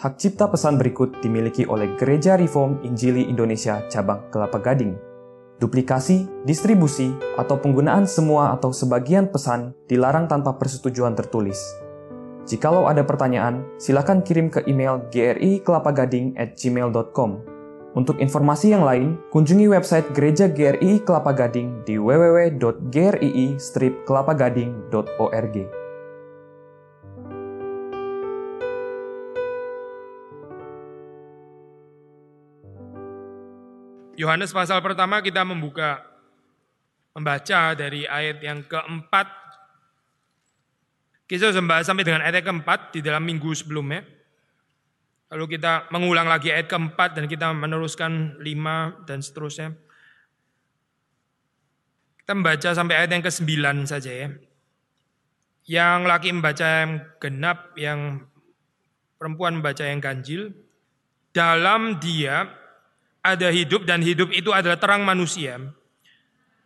hak cipta pesan berikut dimiliki oleh Gereja Reform Injili Indonesia Cabang Kelapa Gading. Duplikasi, distribusi, atau penggunaan semua atau sebagian pesan dilarang tanpa persetujuan tertulis. Jikalau ada pertanyaan, silakan kirim ke email gri@gmail.com. Untuk informasi yang lain, kunjungi website Gereja GRI Kelapa Gading di www.grii-kelapagading.org. Yohanes pasal pertama kita membuka membaca dari ayat yang keempat. Kita sudah membahas sampai dengan ayat keempat di dalam minggu sebelumnya. Lalu kita mengulang lagi ayat keempat dan kita meneruskan lima dan seterusnya. Kita membaca sampai ayat yang ke-9 saja ya. Yang laki membaca yang genap, yang perempuan membaca yang ganjil. Dalam dia ada hidup dan hidup itu adalah terang manusia.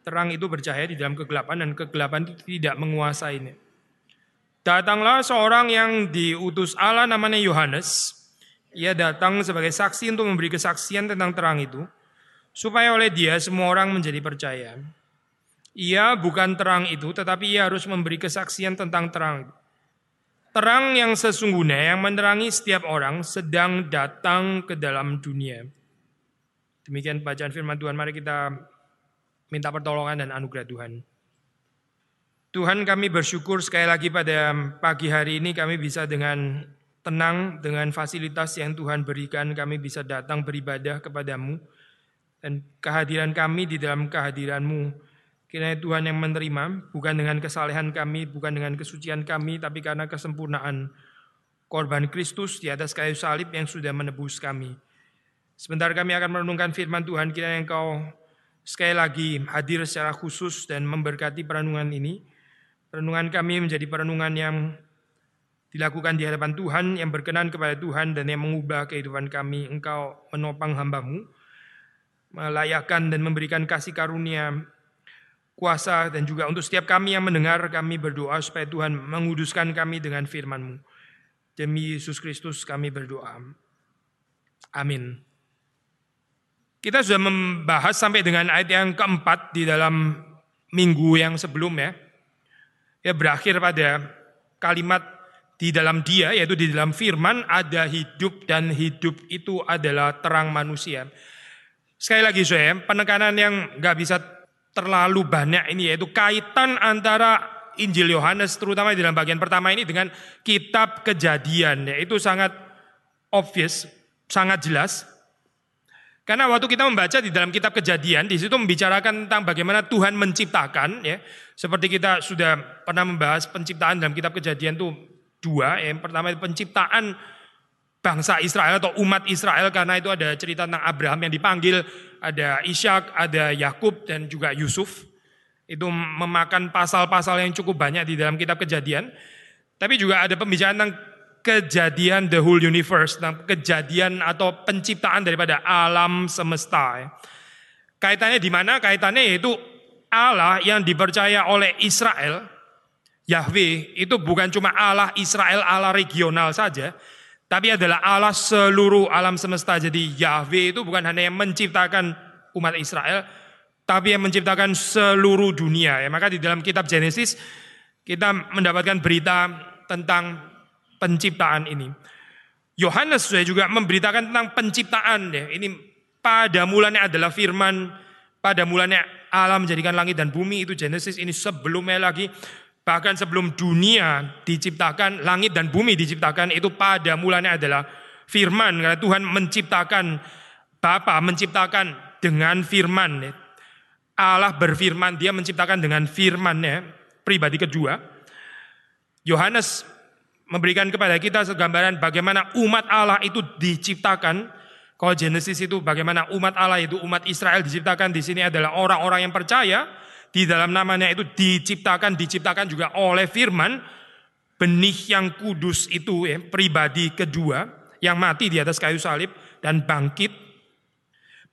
Terang itu bercahaya di dalam kegelapan dan kegelapan itu tidak menguasainya. Datanglah seorang yang diutus Allah namanya Yohanes. Ia datang sebagai saksi untuk memberi kesaksian tentang terang itu. Supaya oleh dia semua orang menjadi percaya. Ia bukan terang itu tetapi ia harus memberi kesaksian tentang terang Terang yang sesungguhnya yang menerangi setiap orang sedang datang ke dalam dunia. Demikian bacaan firman Tuhan, mari kita minta pertolongan dan anugerah Tuhan. Tuhan kami bersyukur sekali lagi pada pagi hari ini kami bisa dengan tenang, dengan fasilitas yang Tuhan berikan, kami bisa datang beribadah kepadamu. Dan kehadiran kami di dalam kehadiranmu, kiranya Tuhan yang menerima, bukan dengan kesalehan kami, bukan dengan kesucian kami, tapi karena kesempurnaan korban Kristus di atas kayu salib yang sudah menebus kami. Sebentar kami akan merenungkan firman Tuhan, kiranya Engkau sekali lagi hadir secara khusus dan memberkati perenungan ini. Perenungan kami menjadi perenungan yang dilakukan di hadapan Tuhan, yang berkenan kepada Tuhan dan yang mengubah kehidupan kami. Engkau menopang hambamu, melayakkan dan memberikan kasih karunia, kuasa dan juga untuk setiap kami yang mendengar, kami berdoa supaya Tuhan menguduskan kami dengan firman-Mu. Demi Yesus Kristus kami berdoa. Amin. Kita sudah membahas sampai dengan ayat yang keempat di dalam minggu yang sebelumnya. Ya berakhir pada kalimat di dalam dia, yaitu di dalam firman ada hidup dan hidup itu adalah terang manusia. Sekali lagi saya, penekanan yang nggak bisa terlalu banyak ini yaitu kaitan antara Injil Yohanes terutama di dalam bagian pertama ini dengan kitab kejadian. Yaitu sangat obvious, sangat jelas. Karena waktu kita membaca di dalam kitab kejadian, di situ membicarakan tentang bagaimana Tuhan menciptakan, ya. Seperti kita sudah pernah membahas penciptaan dalam kitab kejadian itu dua. Ya. Yang pertama itu penciptaan bangsa Israel atau umat Israel karena itu ada cerita tentang Abraham yang dipanggil, ada Ishak, ada Yakub dan juga Yusuf. Itu memakan pasal-pasal yang cukup banyak di dalam kitab kejadian. Tapi juga ada pembicaraan tentang kejadian the whole universe, tentang kejadian atau penciptaan daripada alam semesta. Kaitannya di mana? Kaitannya yaitu Allah yang dipercaya oleh Israel, Yahweh, itu bukan cuma Allah Israel, Allah regional saja, tapi adalah Allah seluruh alam semesta. Jadi Yahweh itu bukan hanya yang menciptakan umat Israel, tapi yang menciptakan seluruh dunia. Ya, maka di dalam kitab Genesis kita mendapatkan berita tentang penciptaan ini. Yohanes juga memberitakan tentang penciptaan ya. Ini pada mulanya adalah firman, pada mulanya alam menjadikan langit dan bumi itu Genesis ini sebelumnya lagi bahkan sebelum dunia diciptakan, langit dan bumi diciptakan itu pada mulanya adalah firman karena Tuhan menciptakan Bapa menciptakan dengan firman. Allah berfirman, dia menciptakan dengan firmannya, pribadi kedua. Yohanes memberikan kepada kita segambaran bagaimana umat Allah itu diciptakan. Kalau Genesis itu bagaimana umat Allah itu umat Israel diciptakan di sini adalah orang-orang yang percaya di dalam namanya itu diciptakan diciptakan juga oleh firman benih yang kudus itu ya, pribadi kedua yang mati di atas kayu salib dan bangkit.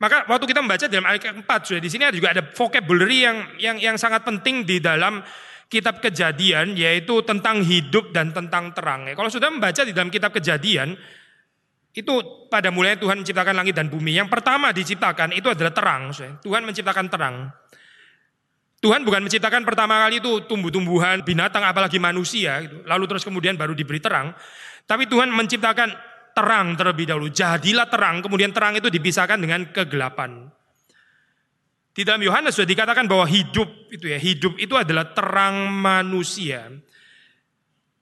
Maka waktu kita membaca dalam ayat keempat sudah di sini juga ada vocabulary yang yang yang sangat penting di dalam kitab kejadian yaitu tentang hidup dan tentang terang. Kalau sudah membaca di dalam kitab kejadian, Itu pada mulanya Tuhan menciptakan langit dan bumi. Yang pertama diciptakan itu adalah terang. Tuhan menciptakan terang. Tuhan bukan menciptakan pertama kali itu tumbuh-tumbuhan, binatang, apalagi manusia. Gitu. Lalu terus kemudian baru diberi terang. Tapi Tuhan menciptakan terang terlebih dahulu. Jadilah terang, kemudian terang itu dipisahkan dengan kegelapan. Di dalam Yohanes sudah dikatakan bahwa hidup itu ya, hidup itu adalah terang manusia.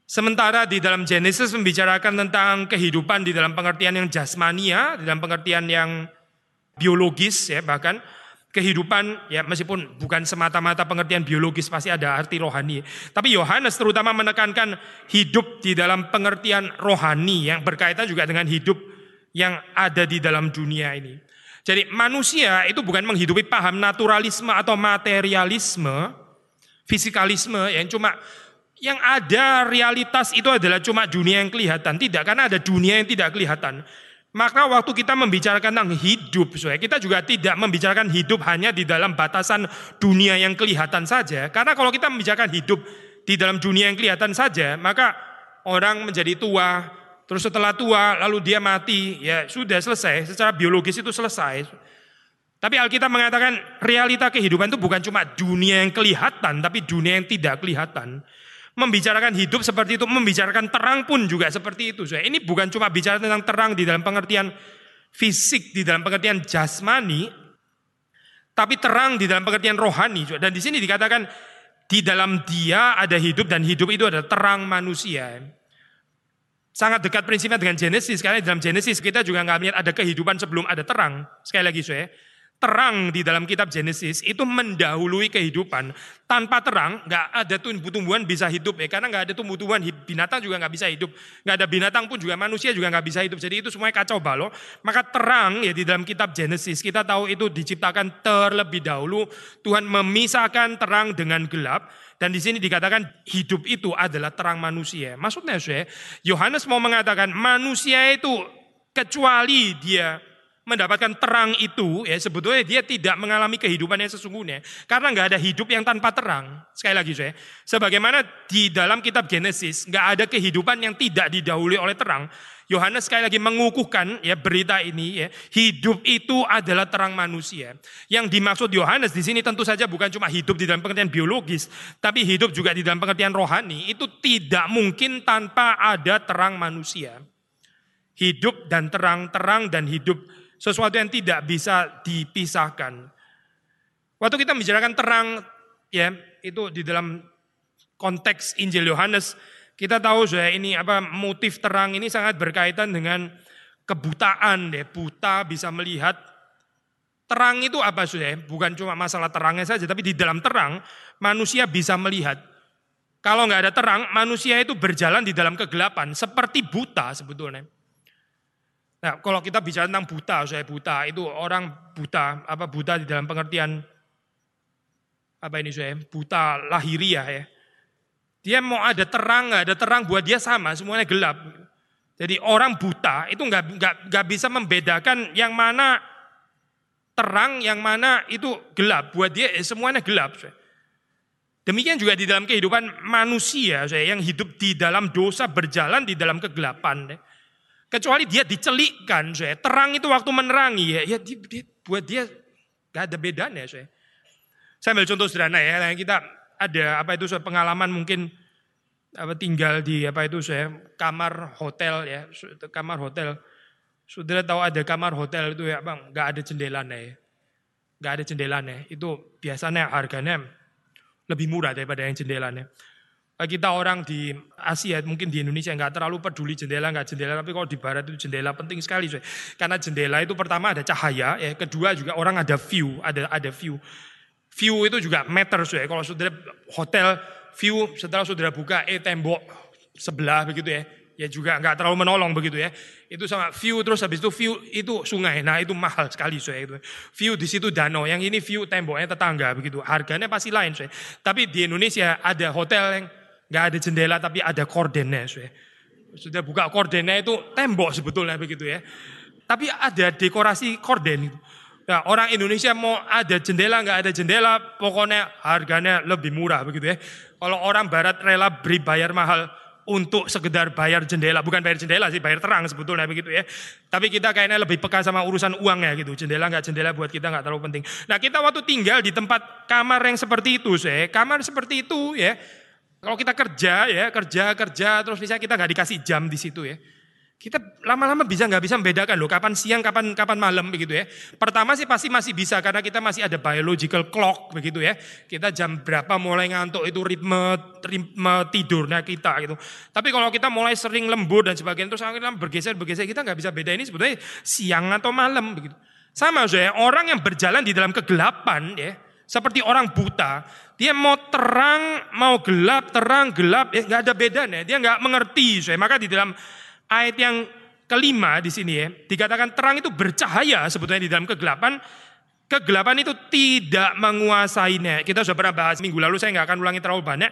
Sementara di dalam Genesis membicarakan tentang kehidupan di dalam pengertian yang jasmania, di dalam pengertian yang biologis ya bahkan kehidupan ya meskipun bukan semata-mata pengertian biologis pasti ada arti rohani. Tapi Yohanes terutama menekankan hidup di dalam pengertian rohani yang berkaitan juga dengan hidup yang ada di dalam dunia ini. Jadi manusia itu bukan menghidupi paham naturalisme atau materialisme, fisikalisme yang cuma yang ada realitas itu adalah cuma dunia yang kelihatan. Tidak, karena ada dunia yang tidak kelihatan. Maka waktu kita membicarakan tentang hidup, kita juga tidak membicarakan hidup hanya di dalam batasan dunia yang kelihatan saja. Karena kalau kita membicarakan hidup di dalam dunia yang kelihatan saja, maka orang menjadi tua, terus setelah tua lalu dia mati, ya sudah selesai, secara biologis itu selesai. Tapi Alkitab mengatakan realita kehidupan itu bukan cuma dunia yang kelihatan, tapi dunia yang tidak kelihatan membicarakan hidup seperti itu, membicarakan terang pun juga seperti itu. Ini bukan cuma bicara tentang terang di dalam pengertian fisik, di dalam pengertian jasmani, tapi terang di dalam pengertian rohani. Dan di sini dikatakan di dalam dia ada hidup dan hidup itu adalah terang manusia. Sangat dekat prinsipnya dengan Genesis, karena dalam Genesis kita juga nggak melihat ada kehidupan sebelum ada terang. Sekali lagi, saya terang di dalam kitab Genesis itu mendahului kehidupan. Tanpa terang nggak ada tumbuh-tumbuhan bisa hidup ya karena nggak ada tumbuh-tumbuhan binatang juga nggak bisa hidup, nggak ada binatang pun juga manusia juga nggak bisa hidup. Jadi itu semuanya kacau balau. Maka terang ya di dalam kitab Genesis kita tahu itu diciptakan terlebih dahulu. Tuhan memisahkan terang dengan gelap. Dan di sini dikatakan hidup itu adalah terang manusia. Maksudnya saya, Yohanes mau mengatakan manusia itu kecuali dia mendapatkan terang itu, ya sebetulnya dia tidak mengalami kehidupan yang sesungguhnya. Karena nggak ada hidup yang tanpa terang. Sekali lagi saya, sebagaimana di dalam kitab Genesis, nggak ada kehidupan yang tidak didahului oleh terang. Yohanes sekali lagi mengukuhkan ya berita ini ya, hidup itu adalah terang manusia. Yang dimaksud Yohanes di sini tentu saja bukan cuma hidup di dalam pengertian biologis, tapi hidup juga di dalam pengertian rohani. Itu tidak mungkin tanpa ada terang manusia. Hidup dan terang-terang dan hidup sesuatu yang tidak bisa dipisahkan. Waktu kita membicarakan terang, ya itu di dalam konteks Injil Yohanes, kita tahu sudah ini apa motif terang ini sangat berkaitan dengan kebutaan deh, buta bisa melihat. Terang itu apa sudah? Bukan cuma masalah terangnya saja, tapi di dalam terang manusia bisa melihat. Kalau nggak ada terang, manusia itu berjalan di dalam kegelapan, seperti buta sebetulnya. Nah, kalau kita bicara tentang buta, saya buta, itu orang buta, apa buta di dalam pengertian apa ini saya buta lahiriah ya. Dia mau ada terang, nggak ada terang buat dia sama, semuanya gelap. Jadi orang buta itu nggak nggak nggak bisa membedakan yang mana terang, yang mana itu gelap. Buat dia eh, semuanya gelap. Demikian juga di dalam kehidupan manusia yang hidup di dalam dosa berjalan di dalam kegelapan. Kecuali dia dicelikkan. Terang itu waktu menerangi ya, ya dia, dia, buat dia gak ada bedanya. Saya ambil contoh sederhana ya, kita ada apa itu saya pengalaman mungkin apa tinggal di apa itu saya kamar hotel ya, kamar hotel. Saudara tahu ada kamar hotel itu ya bang, gak ada jendelanya ya. Gak ada jendelanya, itu biasanya harganya lebih murah daripada yang jendelanya kita orang di Asia, mungkin di Indonesia nggak terlalu peduli jendela nggak jendela, tapi kalau di Barat itu jendela penting sekali, so. karena jendela itu pertama ada cahaya, ya kedua juga orang ada view, ada ada view, view itu juga matter, so. kalau saudara hotel view setelah saudara buka, eh tembok sebelah begitu ya, ya juga nggak terlalu menolong begitu ya. Itu sama view terus habis itu view itu sungai. Nah, itu mahal sekali so itu. View di situ danau, yang ini view temboknya tetangga begitu. Harganya pasti lain so. Tapi di Indonesia ada hotel yang nggak ada jendela tapi ada kordennya. Sudah buka kordennya itu tembok sebetulnya begitu ya. Tapi ada dekorasi korden itu. Nah, orang Indonesia mau ada jendela nggak ada jendela, pokoknya harganya lebih murah begitu ya. Kalau orang Barat rela beri bayar mahal untuk sekedar bayar jendela, bukan bayar jendela sih, bayar terang sebetulnya begitu ya. Tapi kita kayaknya lebih peka sama urusan uang ya gitu. Jendela nggak jendela buat kita nggak terlalu penting. Nah kita waktu tinggal di tempat kamar yang seperti itu, saya kamar seperti itu ya. Kalau kita kerja ya, kerja kerja terus misalnya kita nggak dikasih jam di situ ya. Kita lama-lama bisa nggak bisa membedakan loh kapan siang, kapan kapan malam begitu ya. Pertama sih pasti masih bisa karena kita masih ada biological clock begitu ya. Kita jam berapa mulai ngantuk itu ritme, ritme tidurnya kita gitu. Tapi kalau kita mulai sering lembur dan sebagainya terus akhirnya bergeser bergeser kita nggak bisa beda ini sebetulnya siang atau malam begitu. Sama ya orang yang berjalan di dalam kegelapan ya seperti orang buta. Dia mau terang, mau gelap, terang, gelap, ya nggak ada bedanya. Dia nggak mengerti. Saya maka di dalam ayat yang kelima di sini ya, dikatakan terang itu bercahaya sebetulnya di dalam kegelapan. Kegelapan itu tidak menguasainya. Kita sudah pernah bahas minggu lalu, saya nggak akan ulangi terlalu banyak.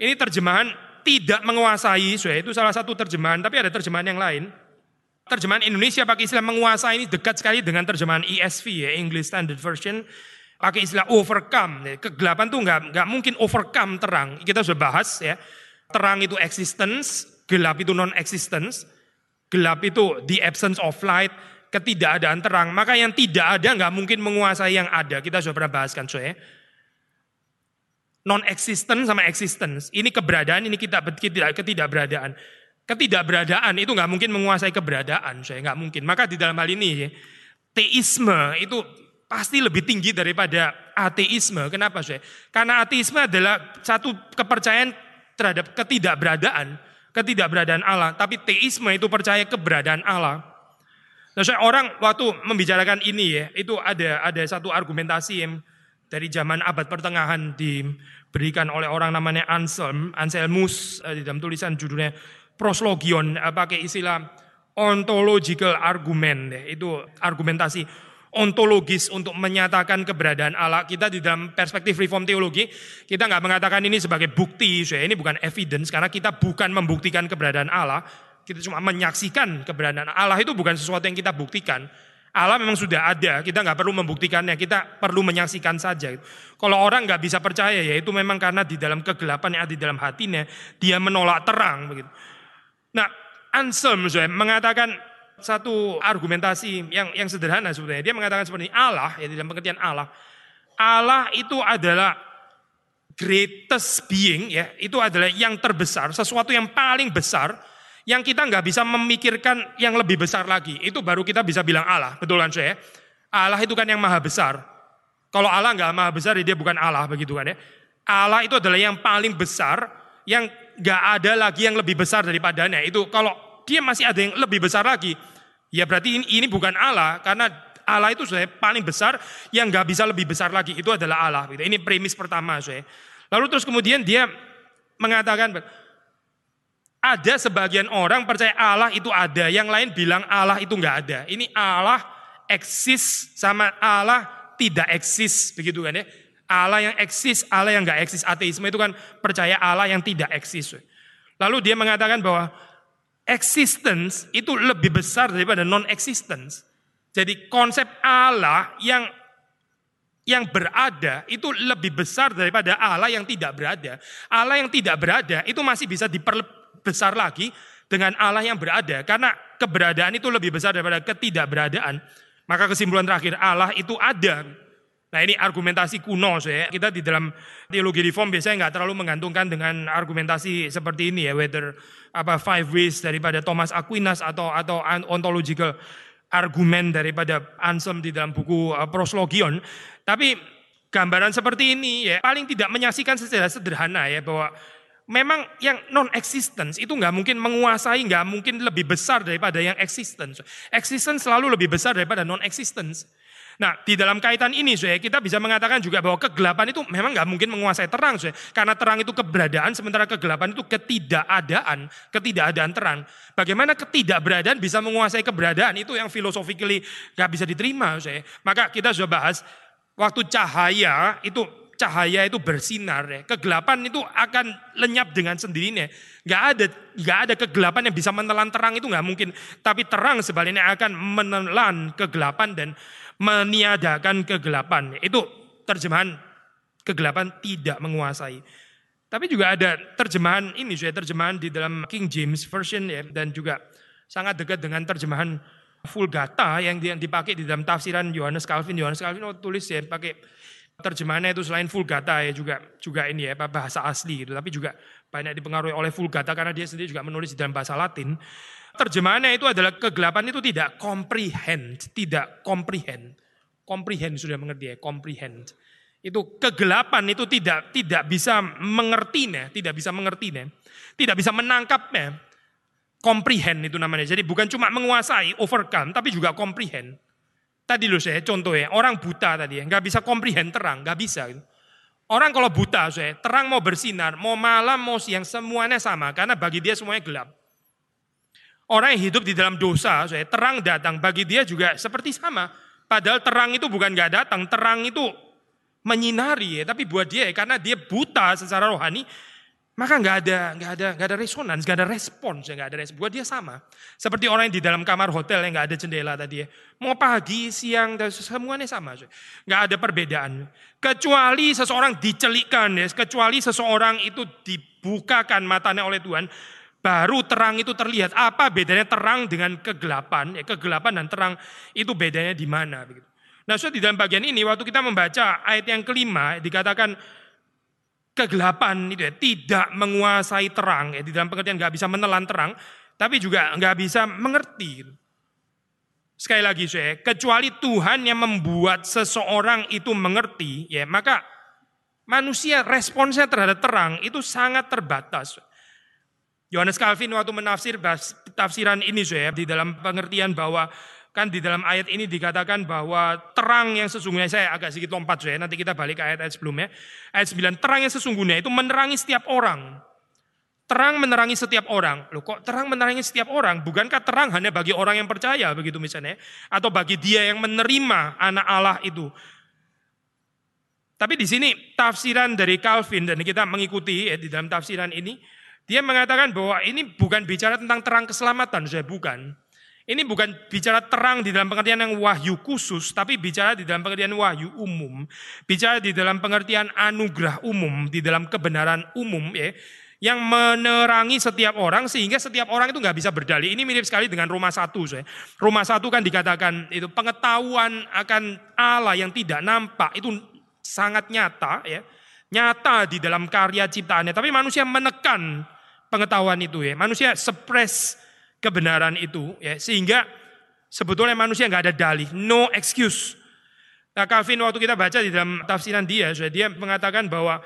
Ini terjemahan tidak menguasai, so, itu salah satu terjemahan, tapi ada terjemahan yang lain. Terjemahan Indonesia pakai istilah menguasai ini dekat sekali dengan terjemahan ESV ya, English Standard Version. Pakai istilah overcome. Ya. Kegelapan tuh nggak nggak mungkin overcome terang. Kita sudah bahas ya. Terang itu existence, gelap itu non-existence, gelap itu the absence of light, ketidakadaan terang. Maka yang tidak ada nggak mungkin menguasai yang ada. Kita sudah pernah bahas kan, ya. Non-existence sama existence. Ini keberadaan, ini kita tidak ketidakberadaan. Ketidakberadaan itu nggak mungkin menguasai keberadaan, saya nggak mungkin. Maka di dalam hal ini, teisme itu pasti lebih tinggi daripada ateisme. Kenapa, saya? Karena ateisme adalah satu kepercayaan terhadap ketidakberadaan ketidakberadaan Allah, tapi teisme itu percaya keberadaan Allah. Nah, saya orang waktu membicarakan ini ya, itu ada ada satu argumentasi yang dari zaman abad pertengahan diberikan oleh orang namanya Anselm, Anselmus eh, di dalam tulisan judulnya Proslogion, eh, pakai istilah ontological argument, ya, itu argumentasi ontologis untuk menyatakan keberadaan Allah. Kita di dalam perspektif reform teologi, kita nggak mengatakan ini sebagai bukti, ya. ini bukan evidence, karena kita bukan membuktikan keberadaan Allah, kita cuma menyaksikan keberadaan Allah itu bukan sesuatu yang kita buktikan. Allah memang sudah ada, kita nggak perlu membuktikannya, kita perlu menyaksikan saja. Kalau orang nggak bisa percaya ya itu memang karena di dalam kegelapan yang ada di dalam hatinya, dia menolak terang. Begitu. Nah, Anselm mengatakan satu argumentasi yang yang sederhana sebenarnya. Dia mengatakan seperti ini, Allah, ya dalam pengertian Allah. Allah itu adalah greatest being, ya itu adalah yang terbesar, sesuatu yang paling besar, yang kita nggak bisa memikirkan yang lebih besar lagi. Itu baru kita bisa bilang Allah, betul kan saya? Allah itu kan yang maha besar. Kalau Allah nggak maha besar, ya dia bukan Allah begitu kan ya. Allah itu adalah yang paling besar, yang nggak ada lagi yang lebih besar daripadanya. Itu kalau dia masih ada yang lebih besar lagi. Ya berarti ini, ini bukan Allah karena Allah itu sudah paling besar yang nggak bisa lebih besar lagi itu adalah Allah. Gitu. Ini premis pertama saya. Lalu terus kemudian dia mengatakan ada sebagian orang percaya Allah itu ada, yang lain bilang Allah itu nggak ada. Ini Allah eksis sama Allah tidak eksis begitu kan ya. Allah yang eksis, Allah yang nggak eksis. Ateisme itu kan percaya Allah yang tidak eksis. Lalu dia mengatakan bahwa existence itu lebih besar daripada non-existence. Jadi konsep Allah yang yang berada itu lebih besar daripada Allah yang tidak berada. Allah yang tidak berada itu masih bisa diperbesar lagi dengan Allah yang berada karena keberadaan itu lebih besar daripada ketidakberadaan. Maka kesimpulan terakhir Allah itu ada. Nah ini argumentasi kuno saya. Kita di dalam teologi reform biasanya nggak terlalu menggantungkan dengan argumentasi seperti ini ya, whether apa five ways daripada Thomas Aquinas atau atau ontological argumen daripada Anselm di dalam buku uh, Proslogion. Tapi gambaran seperti ini ya paling tidak menyaksikan secara sederhana ya bahwa memang yang non existence itu nggak mungkin menguasai, nggak mungkin lebih besar daripada yang existence. Existence selalu lebih besar daripada non existence. Nah, di dalam kaitan ini, saya kita bisa mengatakan juga bahwa kegelapan itu memang nggak mungkin menguasai terang, saya. Karena terang itu keberadaan, sementara kegelapan itu ketidakadaan, ketidakadaan terang. Bagaimana ketidakberadaan bisa menguasai keberadaan itu yang philosophically nggak bisa diterima, saya. Maka kita sudah bahas waktu cahaya itu cahaya itu bersinar, ya. kegelapan itu akan lenyap dengan sendirinya. Gak ada, gak ada kegelapan yang bisa menelan terang itu nggak mungkin. Tapi terang sebaliknya akan menelan kegelapan dan meniadakan kegelapan. Itu terjemahan kegelapan tidak menguasai. Tapi juga ada terjemahan ini, saya terjemahan di dalam King James Version ya, dan juga sangat dekat dengan terjemahan Vulgata yang dipakai di dalam tafsiran Yohanes Calvin. Yohanes Calvin oh, tulis ya pakai terjemahannya itu selain Vulgata ya juga juga ini ya bahasa asli gitu, tapi juga banyak dipengaruhi oleh Vulgata karena dia sendiri juga menulis dalam bahasa Latin. Terjemahannya itu adalah kegelapan itu tidak comprehend, tidak comprehend. Comprehend sudah mengerti ya, comprehend itu kegelapan itu tidak tidak bisa mengertinya, tidak bisa mengertinya, tidak bisa menangkapnya. Comprehend itu namanya. Jadi bukan cuma menguasai, overcome, tapi juga comprehend. Tadi loh saya contoh ya, orang buta tadi ya, nggak bisa comprehend terang, nggak bisa. Gitu. Orang kalau buta saya, terang mau bersinar, mau malam, mau siang, semuanya sama. Karena bagi dia semuanya gelap. Orang yang hidup di dalam dosa, saya terang datang, bagi dia juga seperti sama. Padahal terang itu bukan nggak datang, terang itu menyinari ya, tapi buat dia karena dia buta secara rohani, maka nggak ada nggak ada nggak ada resonans, nggak ada respons, ya nggak ada respons. Buat dia sama. Seperti orang yang di dalam kamar hotel yang nggak ada jendela tadi ya. Mau pagi, siang, dan semuanya sama. Nggak ada perbedaan. Kecuali seseorang dicelikkan ya, kecuali seseorang itu dibukakan matanya oleh Tuhan, baru terang itu terlihat. Apa bedanya terang dengan kegelapan? Ya, kegelapan dan terang itu bedanya di mana? Begitu. Nah, so di dalam bagian ini waktu kita membaca ayat yang kelima dikatakan kegelapan itu ya tidak menguasai terang ya di dalam pengertian nggak bisa menelan terang, tapi juga nggak bisa mengerti. Sekali lagi saya, kecuali Tuhan yang membuat seseorang itu mengerti, ya maka manusia responsnya terhadap terang itu sangat terbatas. Yohanes Calvin waktu menafsir tafsiran ini saya di dalam pengertian bahwa Kan di dalam ayat ini dikatakan bahwa terang yang sesungguhnya, saya agak sedikit lompat saya, nanti kita balik ke ayat-ayat sebelumnya. Ayat 9, terang yang sesungguhnya itu menerangi setiap orang. Terang menerangi setiap orang. Loh kok terang menerangi setiap orang? Bukankah terang hanya bagi orang yang percaya begitu misalnya? Atau bagi dia yang menerima anak Allah itu? Tapi di sini tafsiran dari Calvin dan kita mengikuti ya, di dalam tafsiran ini, dia mengatakan bahwa ini bukan bicara tentang terang keselamatan, saya bukan. Ini bukan bicara terang di dalam pengertian yang wahyu khusus, tapi bicara di dalam pengertian wahyu umum. Bicara di dalam pengertian anugerah umum, di dalam kebenaran umum ya. Yang menerangi setiap orang sehingga setiap orang itu nggak bisa berdalih. Ini mirip sekali dengan Roma 1. Saya. Roma 1 kan dikatakan itu pengetahuan akan Allah yang tidak nampak itu sangat nyata ya. Nyata di dalam karya ciptaannya. Tapi manusia menekan pengetahuan itu ya. Manusia suppress kebenaran itu ya sehingga sebetulnya manusia nggak ada dalih, no excuse. Nah, Calvin waktu kita baca di dalam tafsiran dia, dia mengatakan bahwa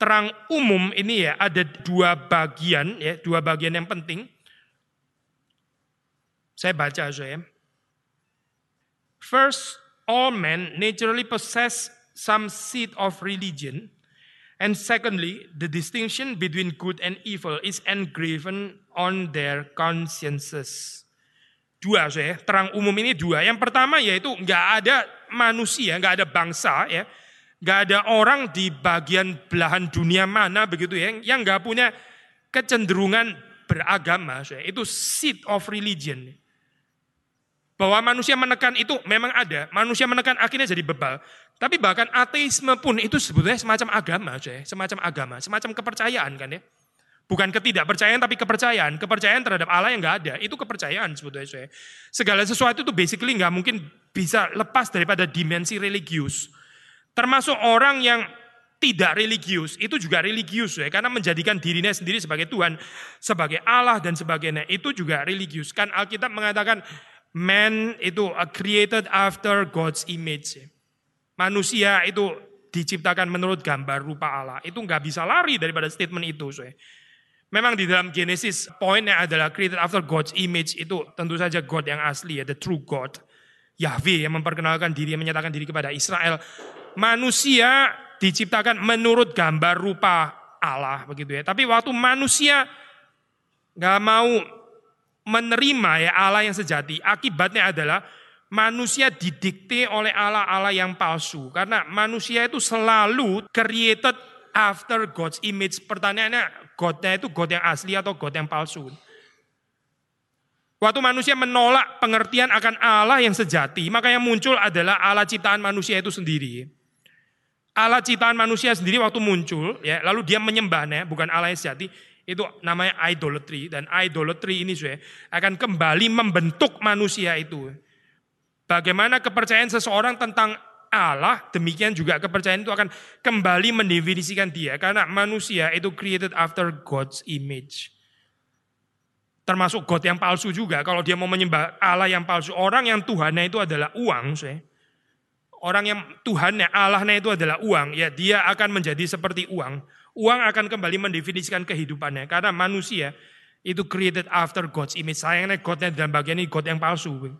terang umum ini ya ada dua bagian ya, dua bagian yang penting. Saya baca saya. First, all men naturally possess some seed of religion And secondly, the distinction between good and evil is engraven on their consciences. Dua, saya terang umum ini dua. Yang pertama yaitu nggak ada manusia, nggak ada bangsa, ya, nggak ada orang di bagian belahan dunia mana begitu ya, yang nggak punya kecenderungan beragama. Saya. Itu seed of religion. Bahwa manusia menekan itu memang ada. Manusia menekan akhirnya jadi bebal. Tapi bahkan ateisme pun itu sebetulnya semacam agama, coy. semacam agama, semacam kepercayaan kan ya. Bukan ketidakpercayaan tapi kepercayaan. Kepercayaan terhadap Allah yang nggak ada, itu kepercayaan sebetulnya. Coy. Segala sesuatu itu basically nggak mungkin bisa lepas daripada dimensi religius. Termasuk orang yang tidak religius, itu juga religius ya, karena menjadikan dirinya sendiri sebagai Tuhan, sebagai Allah dan sebagainya, itu juga religius. Kan Alkitab mengatakan man itu created after God's image. Manusia itu diciptakan menurut gambar rupa Allah. Itu nggak bisa lari daripada statement itu. So. Memang di dalam Genesis poinnya adalah created after God's image itu tentu saja God yang asli ya, the true God. Yahweh yang memperkenalkan diri, yang menyatakan diri kepada Israel. Manusia diciptakan menurut gambar rupa Allah begitu ya. Tapi waktu manusia nggak mau menerima ya Allah yang sejati, akibatnya adalah manusia didikte oleh Allah-Allah yang palsu. Karena manusia itu selalu created after God's image. Pertanyaannya, Godnya itu God yang asli atau God yang palsu? Waktu manusia menolak pengertian akan Allah yang sejati, maka yang muncul adalah Allah ciptaan manusia itu sendiri. Allah ciptaan manusia sendiri waktu muncul, ya, lalu dia menyembahnya, bukan Allah yang sejati, itu namanya idolatry dan idolatry ini saya akan kembali membentuk manusia itu. Bagaimana kepercayaan seseorang tentang Allah, demikian juga kepercayaan itu akan kembali mendefinisikan dia karena manusia itu created after God's image. Termasuk God yang palsu juga. Kalau dia mau menyembah Allah yang palsu, orang yang Tuhannya itu adalah uang, saya orang yang Tuhannya, Allahnya itu adalah uang, ya dia akan menjadi seperti uang. Uang akan kembali mendefinisikan kehidupannya. Karena manusia itu created after God's image. Sayangnya Godnya dalam bagian ini God yang palsu.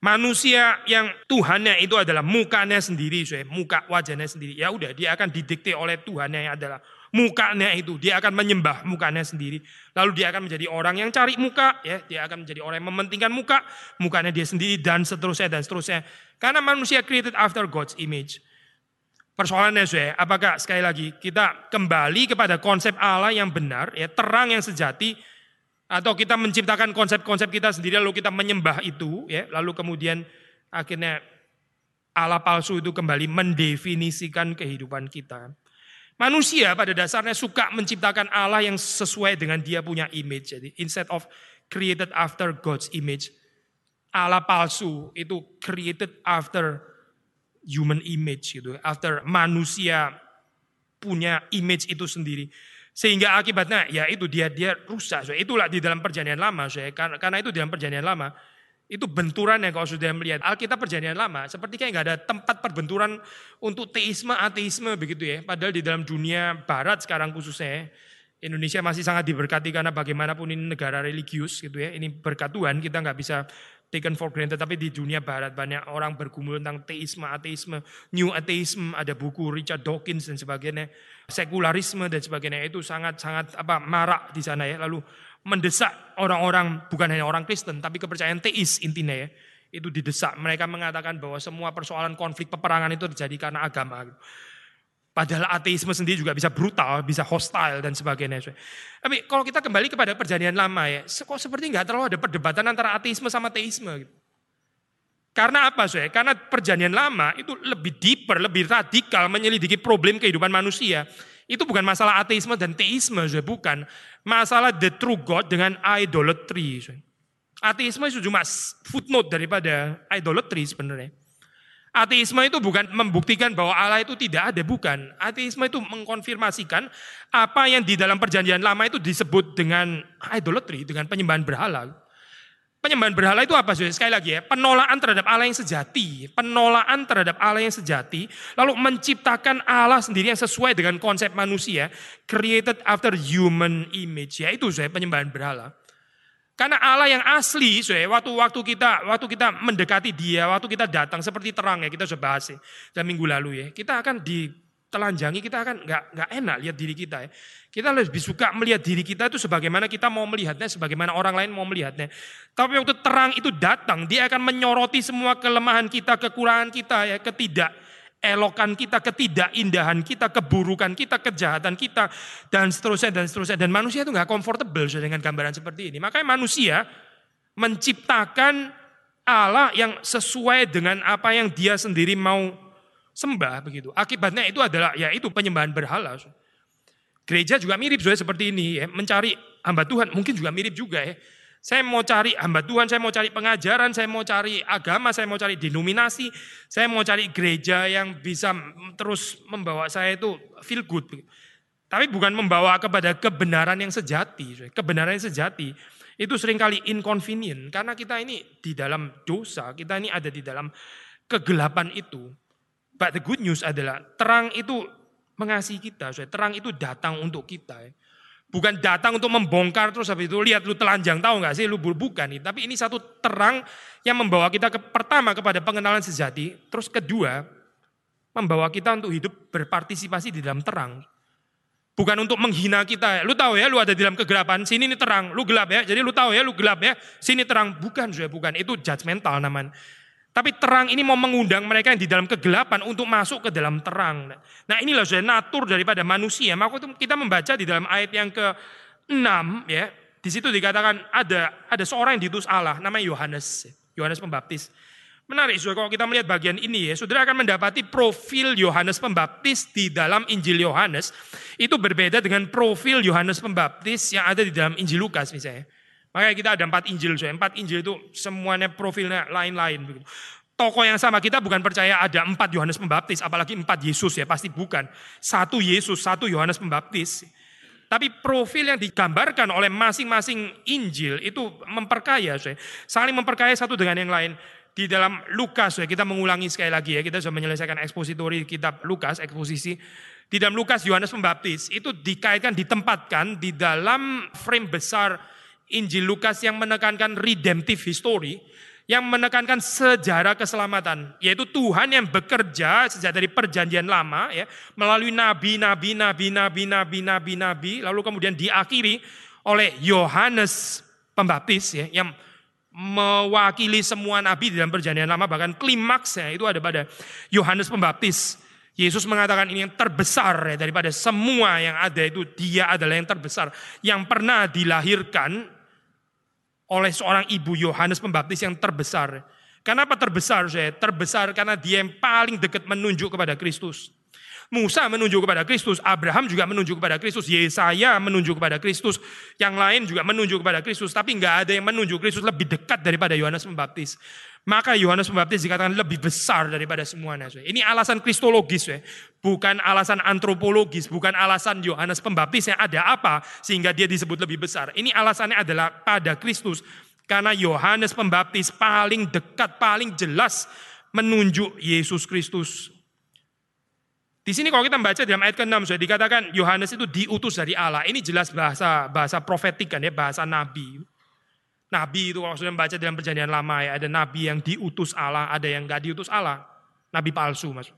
Manusia yang Tuhannya itu adalah mukanya sendiri, saya muka wajahnya sendiri. Ya udah, dia akan didikte oleh Tuhannya yang adalah mukanya itu dia akan menyembah mukanya sendiri lalu dia akan menjadi orang yang cari muka ya dia akan menjadi orang yang mementingkan muka mukanya dia sendiri dan seterusnya dan seterusnya karena manusia created after God's image persoalannya saya apakah sekali lagi kita kembali kepada konsep Allah yang benar ya terang yang sejati atau kita menciptakan konsep-konsep kita sendiri lalu kita menyembah itu ya lalu kemudian akhirnya Allah palsu itu kembali mendefinisikan kehidupan kita Manusia pada dasarnya suka menciptakan Allah yang sesuai dengan dia punya image. Jadi instead of created after God's image, Allah palsu itu created after human image gitu, after manusia punya image itu sendiri. Sehingga akibatnya ya itu dia dia rusak. So, itulah di dalam perjanjian lama, so, karena, karena itu di dalam perjanjian lama itu benturan yang kalau sudah melihat Alkitab perjanjian lama, seperti kayak nggak ada tempat perbenturan untuk teisme, ateisme begitu ya. Padahal di dalam dunia barat sekarang khususnya, Indonesia masih sangat diberkati karena bagaimanapun ini negara religius gitu ya. Ini berkat Tuhan, kita nggak bisa taken for granted. Tapi di dunia barat banyak orang bergumul tentang teisme, ateisme, new atheism, ada buku Richard Dawkins dan sebagainya, sekularisme dan sebagainya. Itu sangat-sangat apa marak di sana ya. Lalu mendesak orang-orang bukan hanya orang Kristen tapi kepercayaan teis intinya ya. Itu didesak. Mereka mengatakan bahwa semua persoalan konflik peperangan itu terjadi karena agama padahal ateisme sendiri juga bisa brutal bisa hostile dan sebagainya tapi kalau kita kembali kepada perjanjian lama ya kok seperti nggak terlalu ada perdebatan antara ateisme sama teisme gitu. Karena apa, saya? Karena perjanjian lama itu lebih deeper, lebih radikal menyelidiki problem kehidupan manusia. Itu bukan masalah ateisme dan teisme, saudara. bukan. Masalah the true God dengan idolatry. Ateisme itu cuma footnote daripada idolatry sebenarnya. Ateisme itu bukan membuktikan bahwa Allah itu tidak ada, bukan. Ateisme itu mengkonfirmasikan apa yang di dalam perjanjian lama itu disebut dengan idolatry, dengan penyembahan berhala. Penyembahan berhala itu apa? Sekali lagi ya, penolakan terhadap Allah yang sejati. Penolakan terhadap Allah yang sejati. Lalu menciptakan Allah sendiri yang sesuai dengan konsep manusia. Created after human image. Ya itu saya penyembahan berhala. Karena Allah yang asli, saya waktu waktu kita waktu kita mendekati Dia, waktu kita datang seperti terang ya kita sudah bahas ya, dalam minggu lalu ya, kita akan di telanjangi kita akan nggak nggak enak lihat diri kita ya. Kita lebih suka melihat diri kita itu sebagaimana kita mau melihatnya, sebagaimana orang lain mau melihatnya. Tapi waktu terang itu datang, dia akan menyoroti semua kelemahan kita, kekurangan kita, ya, ketidak elokan kita, ketidakindahan kita, keburukan kita, kejahatan kita, dan seterusnya dan seterusnya. Dan manusia itu nggak comfortable dengan gambaran seperti ini. Makanya manusia menciptakan Allah yang sesuai dengan apa yang dia sendiri mau sembah begitu. Akibatnya itu adalah ya itu penyembahan berhala. Gereja juga mirip seperti ini ya, mencari hamba Tuhan mungkin juga mirip juga ya. Saya mau cari hamba Tuhan, saya mau cari pengajaran, saya mau cari agama, saya mau cari denominasi, saya mau cari gereja yang bisa terus membawa saya itu feel good. Tapi bukan membawa kepada kebenaran yang sejati. Kebenaran yang sejati itu sering kali inconvenient karena kita ini di dalam dosa, kita ini ada di dalam kegelapan itu. But the good news adalah terang itu mengasihi kita. Terang itu datang untuk kita. Bukan datang untuk membongkar terus habis itu lihat lu telanjang tahu nggak sih lu bukan nih. Tapi ini satu terang yang membawa kita ke, pertama kepada pengenalan sejati. Terus kedua membawa kita untuk hidup berpartisipasi di dalam terang. Bukan untuk menghina kita. Lu tahu ya, lu ada di dalam kegelapan, sini ini terang, lu gelap ya. Jadi lu tahu ya, lu gelap ya, sini terang. Bukan, sudah bukan. Itu judgmental namanya. Tapi terang ini mau mengundang mereka yang di dalam kegelapan untuk masuk ke dalam terang. Nah inilah sudah natur daripada manusia. Maka kita membaca di dalam ayat yang ke-6 ya. Di situ dikatakan ada ada seorang yang diutus Allah namanya Yohanes. Yohanes Pembaptis. Menarik, saudara, kalau kita melihat bagian ini ya, saudara akan mendapati profil Yohanes Pembaptis di dalam Injil Yohanes itu berbeda dengan profil Yohanes Pembaptis yang ada di dalam Injil Lukas misalnya. Makanya kita ada empat Injil, saudara. Empat Injil itu semuanya profilnya lain-lain. Tokoh yang sama kita bukan percaya ada empat Yohanes Pembaptis, apalagi empat Yesus ya, pasti bukan. Satu Yesus, satu Yohanes Pembaptis. Tapi profil yang digambarkan oleh masing-masing Injil itu memperkaya, saudara. saling memperkaya satu dengan yang lain di dalam Lukas ya kita mengulangi sekali lagi ya kita sudah menyelesaikan ekspositori kitab Lukas eksposisi di dalam Lukas Yohanes Pembaptis itu dikaitkan ditempatkan di dalam frame besar Injil Lukas yang menekankan redemptive history yang menekankan sejarah keselamatan yaitu Tuhan yang bekerja sejak dari perjanjian lama ya melalui nabi nabi nabi nabi nabi nabi nabi lalu kemudian diakhiri oleh Yohanes Pembaptis ya yang mewakili semua nabi di dalam perjanjian lama bahkan klimaksnya itu ada pada Yohanes Pembaptis. Yesus mengatakan ini yang terbesar ya, daripada semua yang ada itu dia adalah yang terbesar yang pernah dilahirkan oleh seorang ibu Yohanes Pembaptis yang terbesar. Kenapa terbesar saya? Terbesar karena dia yang paling dekat menunjuk kepada Kristus. Musa menunjuk kepada Kristus, Abraham juga menunjuk kepada Kristus, Yesaya menunjuk kepada Kristus, yang lain juga menunjuk kepada Kristus, tapi nggak ada yang menunjuk Kristus lebih dekat daripada Yohanes Pembaptis. Maka Yohanes Pembaptis dikatakan lebih besar daripada semuanya. Ini alasan kristologis, bukan alasan antropologis, bukan alasan Yohanes Pembaptis yang ada apa sehingga dia disebut lebih besar. Ini alasannya adalah pada Kristus. Karena Yohanes Pembaptis paling dekat, paling jelas menunjuk Yesus Kristus. Di sini kalau kita membaca dalam ayat ke-6 sudah dikatakan Yohanes itu diutus dari Allah. Ini jelas bahasa bahasa profetik kan ya, bahasa nabi. Nabi itu kalau sudah membaca dalam perjanjian lama ya, ada nabi yang diutus Allah, ada yang enggak diutus Allah. Nabi palsu maksud.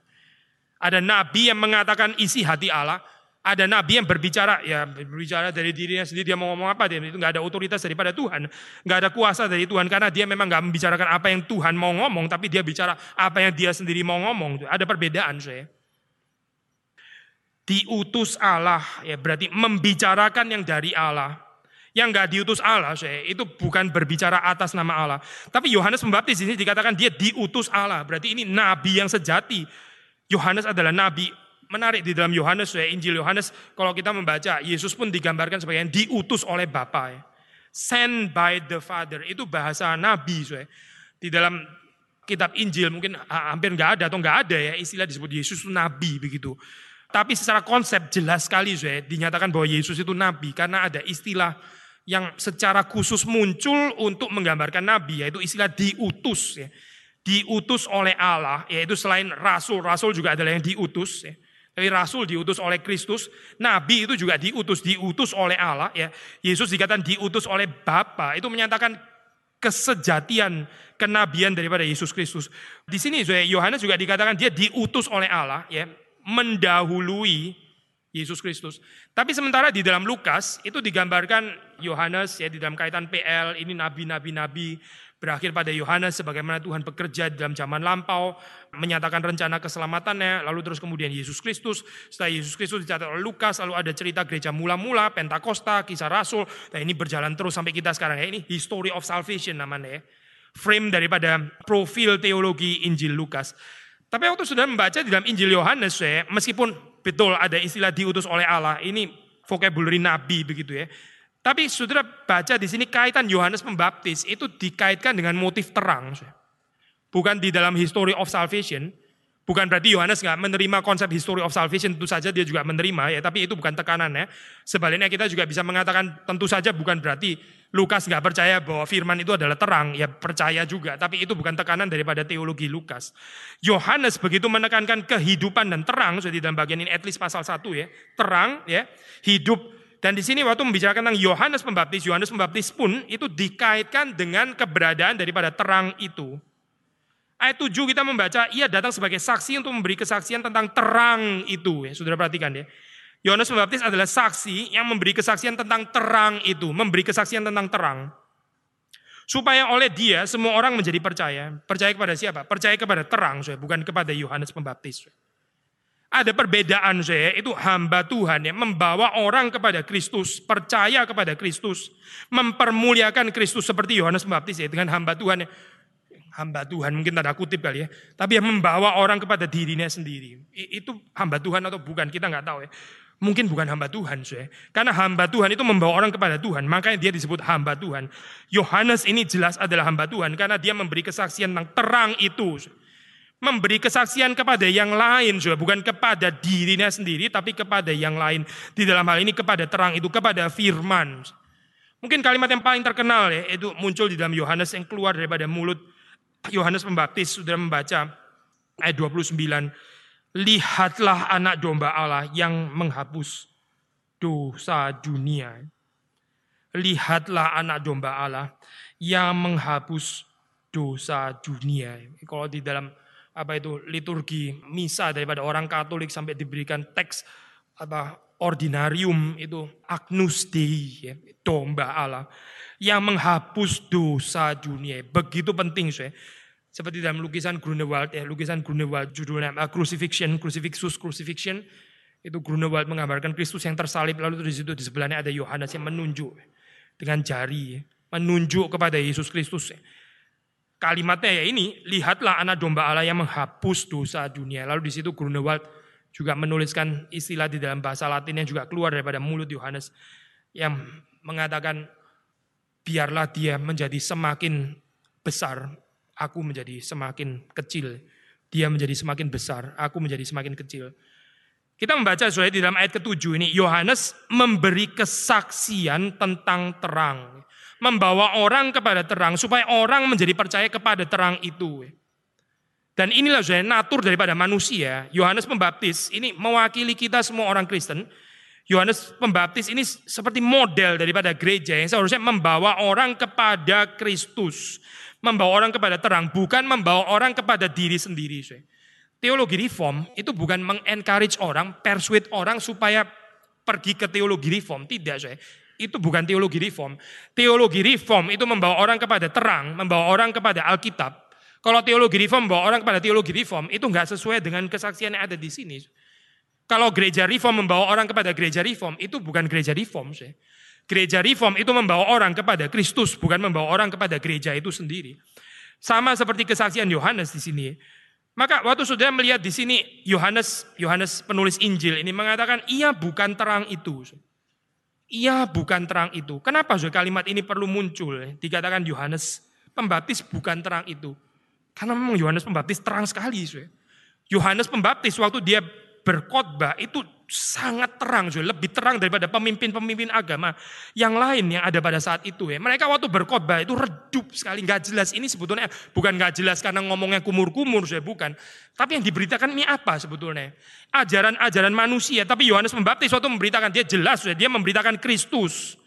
Ada nabi yang mengatakan isi hati Allah, ada nabi yang berbicara ya berbicara dari dirinya sendiri dia mau ngomong apa dia itu nggak ada otoritas daripada Tuhan nggak ada kuasa dari Tuhan karena dia memang nggak membicarakan apa yang Tuhan mau ngomong tapi dia bicara apa yang dia sendiri mau ngomong ada perbedaan saya diutus Allah ya berarti membicarakan yang dari Allah. Yang nggak diutus Allah, saya itu bukan berbicara atas nama Allah. Tapi Yohanes Pembaptis ini dikatakan dia diutus Allah. Berarti ini nabi yang sejati. Yohanes adalah nabi. Menarik di dalam Yohanes, ya, Injil Yohanes, kalau kita membaca, Yesus pun digambarkan sebagai yang diutus oleh Bapa. Ya. Sent by the Father. Itu bahasa nabi. Saya. Di dalam kitab Injil mungkin hampir nggak ada atau nggak ada ya istilah disebut Yesus itu nabi begitu. Tapi secara konsep jelas sekali saya dinyatakan bahwa Yesus itu nabi karena ada istilah yang secara khusus muncul untuk menggambarkan nabi yaitu istilah diutus ya. Diutus oleh Allah yaitu selain rasul, rasul juga adalah yang diutus ya. Tapi rasul diutus oleh Kristus, nabi itu juga diutus, diutus oleh Allah ya. Yesus dikatakan diutus oleh Bapa, itu menyatakan kesejatian kenabian daripada Yesus Kristus. Di sini Yohanes juga dikatakan dia diutus oleh Allah ya mendahului Yesus Kristus. Tapi sementara di dalam Lukas itu digambarkan Yohanes ya di dalam kaitan PL ini nabi-nabi nabi berakhir pada Yohanes sebagaimana Tuhan bekerja di dalam zaman lampau menyatakan rencana keselamatannya lalu terus kemudian Yesus Kristus. Setelah Yesus Kristus dicatat oleh Lukas lalu ada cerita gereja mula-mula Pentakosta kisah rasul. Dan ini berjalan terus sampai kita sekarang ya. Ini history of salvation namanya ya. Frame daripada profil teologi Injil Lukas. Tapi waktu sudah membaca di dalam Injil Yohanes ya, meskipun betul ada istilah diutus oleh Allah, ini vocabulary nabi begitu ya. Tapi saudara baca di sini kaitan Yohanes Pembaptis itu dikaitkan dengan motif terang. Bukan di dalam history of salvation, Bukan berarti Yohanes nggak menerima konsep history of salvation, tentu saja dia juga menerima ya, tapi itu bukan tekanan ya. Sebaliknya kita juga bisa mengatakan tentu saja bukan berarti Lukas nggak percaya bahwa firman itu adalah terang, ya percaya juga, tapi itu bukan tekanan daripada teologi Lukas. Yohanes begitu menekankan kehidupan dan terang, sudah di dalam bagian ini at least pasal 1 ya, terang ya, hidup dan di sini waktu membicarakan tentang Yohanes Pembaptis, Yohanes Pembaptis pun itu dikaitkan dengan keberadaan daripada terang itu. Ayat 7 kita membaca, ia datang sebagai saksi untuk memberi kesaksian tentang terang itu. Ya, sudah perhatikan ya. Yohanes Pembaptis adalah saksi yang memberi kesaksian tentang terang itu. Memberi kesaksian tentang terang. Supaya oleh dia semua orang menjadi percaya. Percaya kepada siapa? Percaya kepada terang, saya, bukan kepada Yohanes Pembaptis. Ada perbedaan saya, itu hamba Tuhan yang membawa orang kepada Kristus, percaya kepada Kristus, mempermuliakan Kristus seperti Yohanes Pembaptis ya, dengan hamba Tuhan yang hamba Tuhan, mungkin tanda kutip kali ya. Tapi yang membawa orang kepada dirinya sendiri. Itu hamba Tuhan atau bukan, kita nggak tahu ya. Mungkin bukan hamba Tuhan, saya. Karena hamba Tuhan itu membawa orang kepada Tuhan, makanya dia disebut hamba Tuhan. Yohanes ini jelas adalah hamba Tuhan karena dia memberi kesaksian tentang terang itu. Memberi kesaksian kepada yang lain, saudara. bukan kepada dirinya sendiri, tapi kepada yang lain. Di dalam hal ini kepada terang itu, kepada firman. Mungkin kalimat yang paling terkenal ya, itu muncul di dalam Yohanes yang keluar daripada mulut Yohanes Pembaptis sudah membaca ayat 29. Lihatlah anak domba Allah yang menghapus dosa dunia. Lihatlah anak domba Allah yang menghapus dosa dunia. Kalau di dalam apa itu liturgi misa daripada orang Katolik sampai diberikan teks apa ordinarium itu Agnus Dei, ya, domba Allah yang menghapus dosa dunia. Begitu penting saya. Seperti dalam lukisan Grunewald, ya, lukisan Grunewald judulnya uh, Crucifixion, Crucifixus Crucifixion. Itu Grunewald menggambarkan Kristus yang tersalib, lalu di situ di sebelahnya ada Yohanes yang menunjuk dengan jari, menunjuk kepada Yesus Kristus. Ya. Kalimatnya ya ini, lihatlah anak domba Allah yang menghapus dosa dunia. Lalu di situ Grunewald juga menuliskan istilah di dalam bahasa Latin yang juga keluar daripada mulut Yohanes yang mengatakan biarlah dia menjadi semakin besar aku menjadi semakin kecil. Dia menjadi semakin besar, aku menjadi semakin kecil. Kita membaca soalnya di dalam ayat ketujuh ini, Yohanes memberi kesaksian tentang terang. Membawa orang kepada terang, supaya orang menjadi percaya kepada terang itu. Dan inilah saya natur daripada manusia. Yohanes Pembaptis ini mewakili kita semua orang Kristen. Yohanes Pembaptis ini seperti model daripada gereja yang seharusnya membawa orang kepada Kristus membawa orang kepada terang, bukan membawa orang kepada diri sendiri. Teologi reform itu bukan mengencourage orang, persuade orang supaya pergi ke teologi reform. Tidak, saya. Itu bukan teologi reform. Teologi reform itu membawa orang kepada terang, membawa orang kepada Alkitab. Kalau teologi reform membawa orang kepada teologi reform, itu nggak sesuai dengan kesaksian yang ada di sini. Kalau gereja reform membawa orang kepada gereja reform, itu bukan gereja reform. Saya. Gereja reform itu membawa orang kepada Kristus, bukan membawa orang kepada gereja itu sendiri. Sama seperti kesaksian Yohanes di sini. Maka waktu sudah melihat di sini Yohanes, Yohanes penulis Injil ini mengatakan ia bukan terang itu. Ia bukan terang itu. Kenapa saudara kalimat ini perlu muncul? Dikatakan Yohanes Pembaptis bukan terang itu. Karena memang Yohanes Pembaptis terang sekali. Yohanes Pembaptis waktu dia berkhotbah itu sangat terang, lebih terang daripada pemimpin-pemimpin agama yang lain yang ada pada saat itu. Ya. Mereka waktu berkhotbah itu redup sekali, nggak jelas. Ini sebetulnya bukan nggak jelas karena ngomongnya kumur-kumur, saya bukan. Tapi yang diberitakan ini apa sebetulnya? Ajaran-ajaran manusia. Tapi Yohanes Pembaptis waktu memberitakan dia jelas, dia memberitakan Kristus.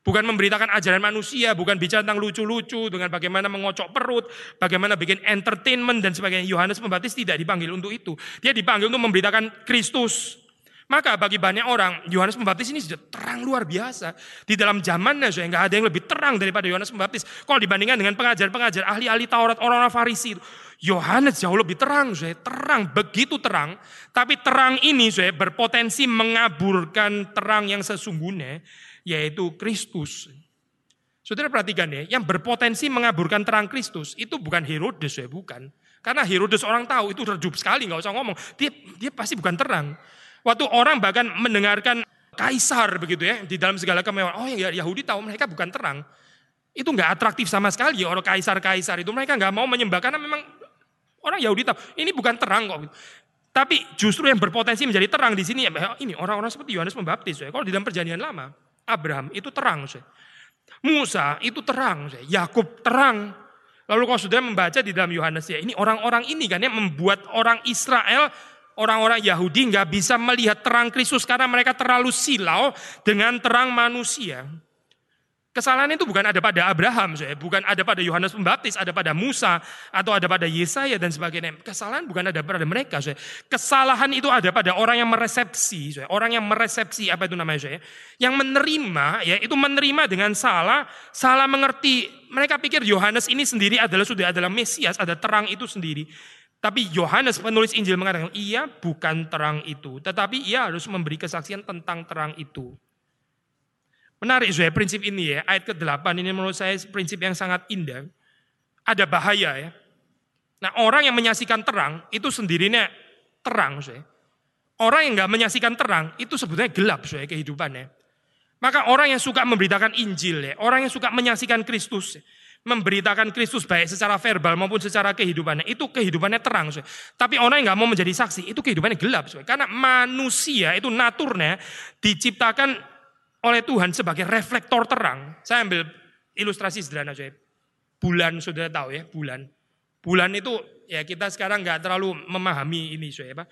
Bukan memberitakan ajaran manusia, bukan bicara tentang lucu-lucu, dengan bagaimana mengocok perut, bagaimana bikin entertainment dan sebagainya. Yohanes Pembaptis tidak dipanggil untuk itu. Dia dipanggil untuk memberitakan Kristus. Maka bagi banyak orang, Yohanes Pembaptis ini sudah terang luar biasa. Di dalam zamannya, saya nggak ada yang lebih terang daripada Yohanes Pembaptis. Kalau dibandingkan dengan pengajar-pengajar, ahli-ahli Taurat, orang-orang Farisi, Yohanes jauh lebih terang, saya terang, begitu terang. Tapi terang ini, saya berpotensi mengaburkan terang yang sesungguhnya yaitu Kristus. Saudara perhatikan ya, yang berpotensi mengaburkan terang Kristus itu bukan Herodes ya, bukan. Karena Herodes orang tahu itu redup sekali, nggak usah ngomong. Dia dia pasti bukan terang. Waktu orang bahkan mendengarkan kaisar begitu ya di dalam segala kemewahan, oh ya Yahudi tahu mereka bukan terang. Itu nggak atraktif sama sekali orang kaisar-kaisar itu mereka nggak mau menyembah karena memang orang Yahudi tahu ini bukan terang kok. Tapi justru yang berpotensi menjadi terang di sini ya ini orang-orang seperti Yohanes Pembaptis ya. Kalau di dalam perjanjian lama, Abraham itu terang. Musa itu terang. Yakub terang. Lalu kalau sudah membaca di dalam Yohanes ya, ini orang-orang ini kan yang membuat orang Israel, orang-orang Yahudi nggak bisa melihat terang Kristus karena mereka terlalu silau dengan terang manusia. Kesalahan itu bukan ada pada Abraham, bukan ada pada Yohanes Pembaptis, ada pada Musa, atau ada pada Yesaya dan sebagainya. Kesalahan bukan ada pada mereka. Kesalahan itu ada pada orang yang meresepsi, orang yang meresepsi apa itu namanya yang menerima, ya itu menerima dengan salah, salah mengerti. Mereka pikir Yohanes ini sendiri adalah sudah adalah Mesias, ada terang itu sendiri. Tapi Yohanes penulis Injil mengatakan, ia bukan terang itu, tetapi ia harus memberi kesaksian tentang terang itu. Menarik saya prinsip ini ya, ayat ke-8 ini menurut saya prinsip yang sangat indah. Ada bahaya ya. Nah orang yang menyaksikan terang itu sendirinya terang. Saya. Orang yang nggak menyaksikan terang itu sebetulnya gelap saya kehidupannya. Maka orang yang suka memberitakan Injil, ya, orang yang suka menyaksikan Kristus, memberitakan Kristus baik secara verbal maupun secara kehidupannya, itu kehidupannya terang. Saya. Tapi orang yang nggak mau menjadi saksi, itu kehidupannya gelap. Saya. Karena manusia itu naturnya diciptakan oleh Tuhan sebagai reflektor terang. Saya ambil ilustrasi sederhana saya. Bulan sudah tahu ya, bulan. Bulan itu ya kita sekarang nggak terlalu memahami ini Pak.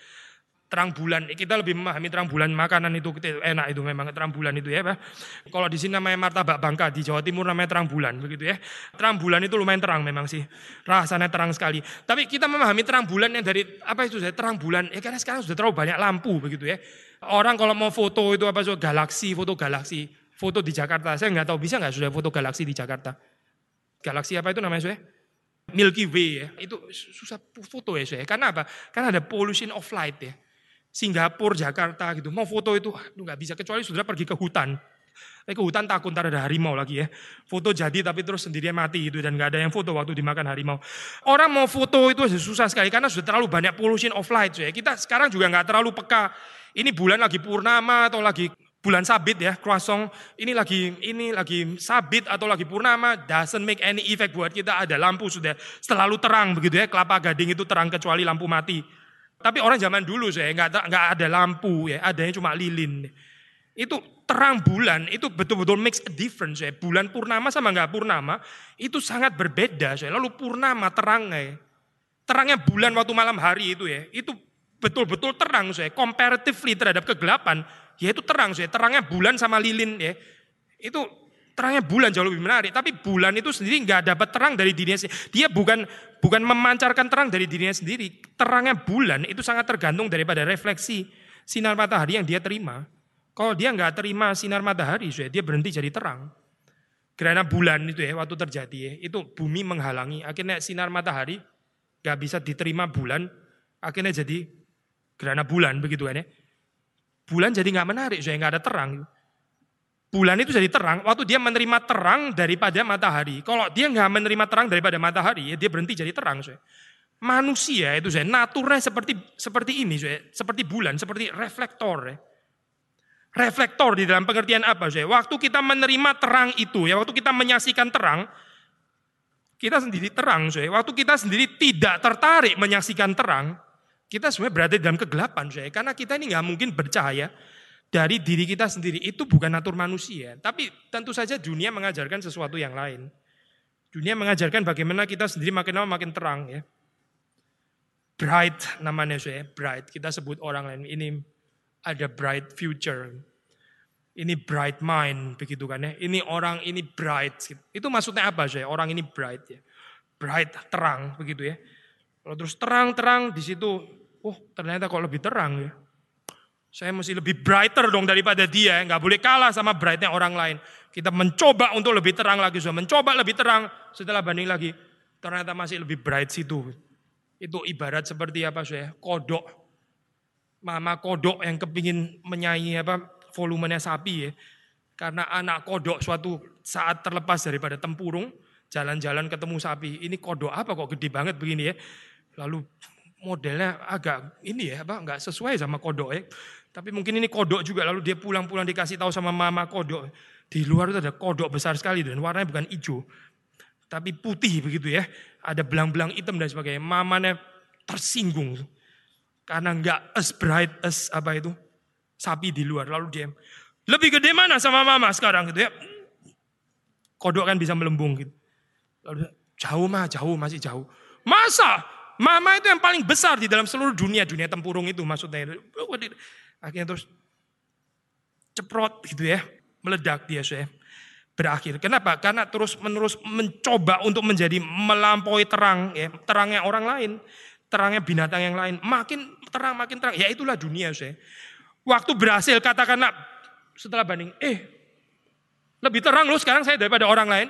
Terang bulan, kita lebih memahami terang bulan makanan itu enak itu memang terang bulan itu ya Pak. Kalau di sini namanya martabak bangka, di Jawa Timur namanya terang bulan begitu ya. Terang bulan itu lumayan terang memang sih. Rasanya terang sekali. Tapi kita memahami terang bulan yang dari apa itu saya terang bulan ya karena sekarang sudah terlalu banyak lampu begitu ya. Orang kalau mau foto itu apa so galaksi, foto galaksi, foto di Jakarta. Saya nggak tahu bisa nggak sudah foto galaksi di Jakarta. Galaksi apa itu namanya saya? Milky Way ya, itu susah foto ya saya. Karena apa? Karena ada pollution of light ya. Singapura, Jakarta gitu, mau foto itu aduh nggak bisa kecuali sudah pergi ke hutan. Eh ke hutan takut ntar ada harimau lagi ya. Foto jadi tapi terus sendirian mati gitu dan nggak ada yang foto waktu dimakan harimau. Orang mau foto itu susah sekali karena sudah terlalu banyak pollution of light ya. Kita sekarang juga nggak terlalu peka. Ini bulan lagi purnama atau lagi bulan sabit ya, croissant ini lagi ini lagi sabit atau lagi purnama doesn't make any effect buat kita ada lampu sudah selalu terang begitu ya, kelapa gading itu terang kecuali lampu mati. Tapi orang zaman dulu saya nggak nggak ada lampu ya, adanya cuma lilin. Itu terang bulan itu betul-betul makes a difference ya. Bulan purnama sama nggak purnama itu sangat berbeda saya. Lalu purnama terangnya, terangnya bulan waktu malam hari itu ya, itu betul-betul terang saya. Comparatively terhadap kegelapan ya itu terang saya. Terangnya bulan sama lilin ya. Itu terangnya bulan jauh lebih menarik. Tapi bulan itu sendiri nggak dapat terang dari dirinya sendiri. Dia bukan bukan memancarkan terang dari dirinya sendiri. Terangnya bulan itu sangat tergantung daripada refleksi sinar matahari yang dia terima. Kalau dia nggak terima sinar matahari, dia berhenti jadi terang. Karena bulan itu ya, waktu terjadi ya, itu bumi menghalangi. Akhirnya sinar matahari nggak bisa diterima bulan, akhirnya jadi gerhana bulan begitu kan ya. Bulan jadi nggak menarik, saya nggak ada terang. Bulan itu jadi terang waktu dia menerima terang daripada matahari. Kalau dia nggak menerima terang daripada matahari, ya dia berhenti jadi terang. Saya. Manusia itu saya naturnya seperti seperti ini, saya. seperti bulan, seperti reflektor. Ya. Reflektor di dalam pengertian apa? Saya? Waktu kita menerima terang itu, ya waktu kita menyaksikan terang, kita sendiri terang. Saya. Waktu kita sendiri tidak tertarik menyaksikan terang, kita sebenarnya berada dalam kegelapan, saya. Karena kita ini nggak mungkin bercahaya dari diri kita sendiri. Itu bukan natur manusia. Tapi tentu saja dunia mengajarkan sesuatu yang lain. Dunia mengajarkan bagaimana kita sendiri makin lama makin terang ya. Bright namanya saya, bright. Kita sebut orang lain ini ada bright future. Ini bright mind begitu kan ya. Ini orang ini bright. Itu maksudnya apa saya? Orang ini bright ya. Bright terang begitu ya. Kalau terus terang-terang di situ oh ternyata kok lebih terang ya. Saya mesti lebih brighter dong daripada dia, nggak boleh kalah sama brightnya orang lain. Kita mencoba untuk lebih terang lagi, so. mencoba lebih terang, setelah banding lagi, ternyata masih lebih bright situ. Itu ibarat seperti apa saya? Kodok. Mama kodok yang kepingin menyanyi apa volumenya sapi ya. Karena anak kodok suatu saat terlepas daripada tempurung, jalan-jalan ketemu sapi. Ini kodok apa kok gede banget begini ya. Lalu modelnya agak ini ya, apa nggak sesuai sama kodok ya. Tapi mungkin ini kodok juga lalu dia pulang-pulang dikasih tahu sama mama kodok. Di luar itu ada kodok besar sekali dan warnanya bukan hijau. Tapi putih begitu ya. Ada belang-belang hitam dan sebagainya. Mamanya tersinggung. Karena nggak as bright as apa itu sapi di luar. Lalu dia lebih gede mana sama mama sekarang gitu ya. Kodok kan bisa melembung gitu. Lalu jauh mah jauh masih jauh. Masa Mama itu yang paling besar di dalam seluruh dunia, dunia tempurung itu maksudnya. Akhirnya terus ceprot gitu ya, meledak dia saya. Berakhir. Kenapa? Karena terus menerus mencoba untuk menjadi melampaui terang, ya, terangnya orang lain, terangnya binatang yang lain. Makin terang, makin terang. Ya itulah dunia saya. Waktu berhasil katakanlah setelah banding, eh lebih terang loh sekarang saya daripada orang lain.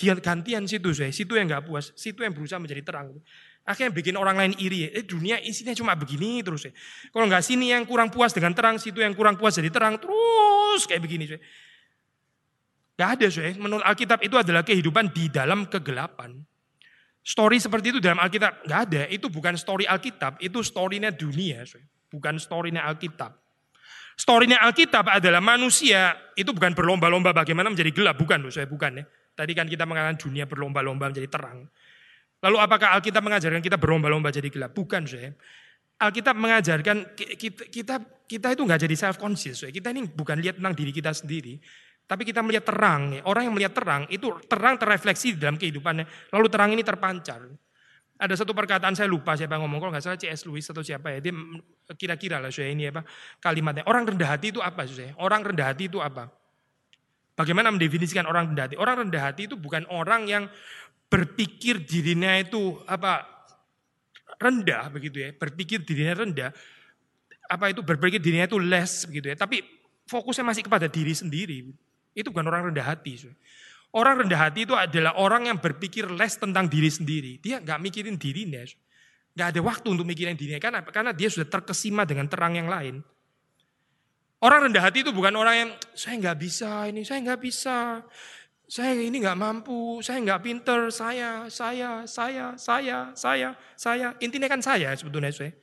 Gantian situ saya, situ yang nggak puas, situ yang berusaha menjadi terang. Akhirnya bikin orang lain iri. Eh dunia isinya cuma begini terus ya. Kalau nggak sini yang kurang puas dengan terang, situ yang kurang puas jadi terang terus kayak begini. Ya. Gak ada, ya. menurut Alkitab itu adalah kehidupan di dalam kegelapan. Story seperti itu dalam Alkitab nggak ada. Itu bukan story Alkitab, itu storynya dunia, bukan storynya Alkitab. Storynya Alkitab adalah manusia itu bukan berlomba-lomba bagaimana menjadi gelap, bukan loh, saya bukan ya. Tadi kan kita mengatakan dunia berlomba-lomba menjadi terang. Lalu apakah Alkitab mengajarkan kita berlomba-lomba jadi gelap? Bukan, saya. Alkitab mengajarkan kita kita, kita itu nggak jadi self conscious. Kita ini bukan lihat tentang diri kita sendiri, tapi kita melihat terang. Orang yang melihat terang, itu terang terrefleksi di dalam kehidupannya. Lalu terang ini terpancar. Ada satu perkataan saya lupa siapa yang ngomong, kalau nggak salah C.S. Lewis atau siapa ya. Dia kira-kira lah saya ini apa kalimatnya. Orang rendah hati itu apa saya? Orang rendah hati itu apa? Bagaimana mendefinisikan orang rendah hati? Orang rendah hati itu bukan orang yang berpikir dirinya itu apa rendah begitu ya, berpikir dirinya rendah, apa itu berpikir dirinya itu less begitu ya, tapi fokusnya masih kepada diri sendiri. Itu bukan orang rendah hati. Orang rendah hati itu adalah orang yang berpikir less tentang diri sendiri. Dia nggak mikirin dirinya. Nggak ada waktu untuk mikirin dirinya. Karena, karena dia sudah terkesima dengan terang yang lain. Orang rendah hati itu bukan orang yang, saya nggak bisa ini, saya nggak bisa. Saya ini nggak mampu, saya nggak pinter, saya, saya, saya, saya, saya, saya. Intinya kan saya sebetulnya. Saya.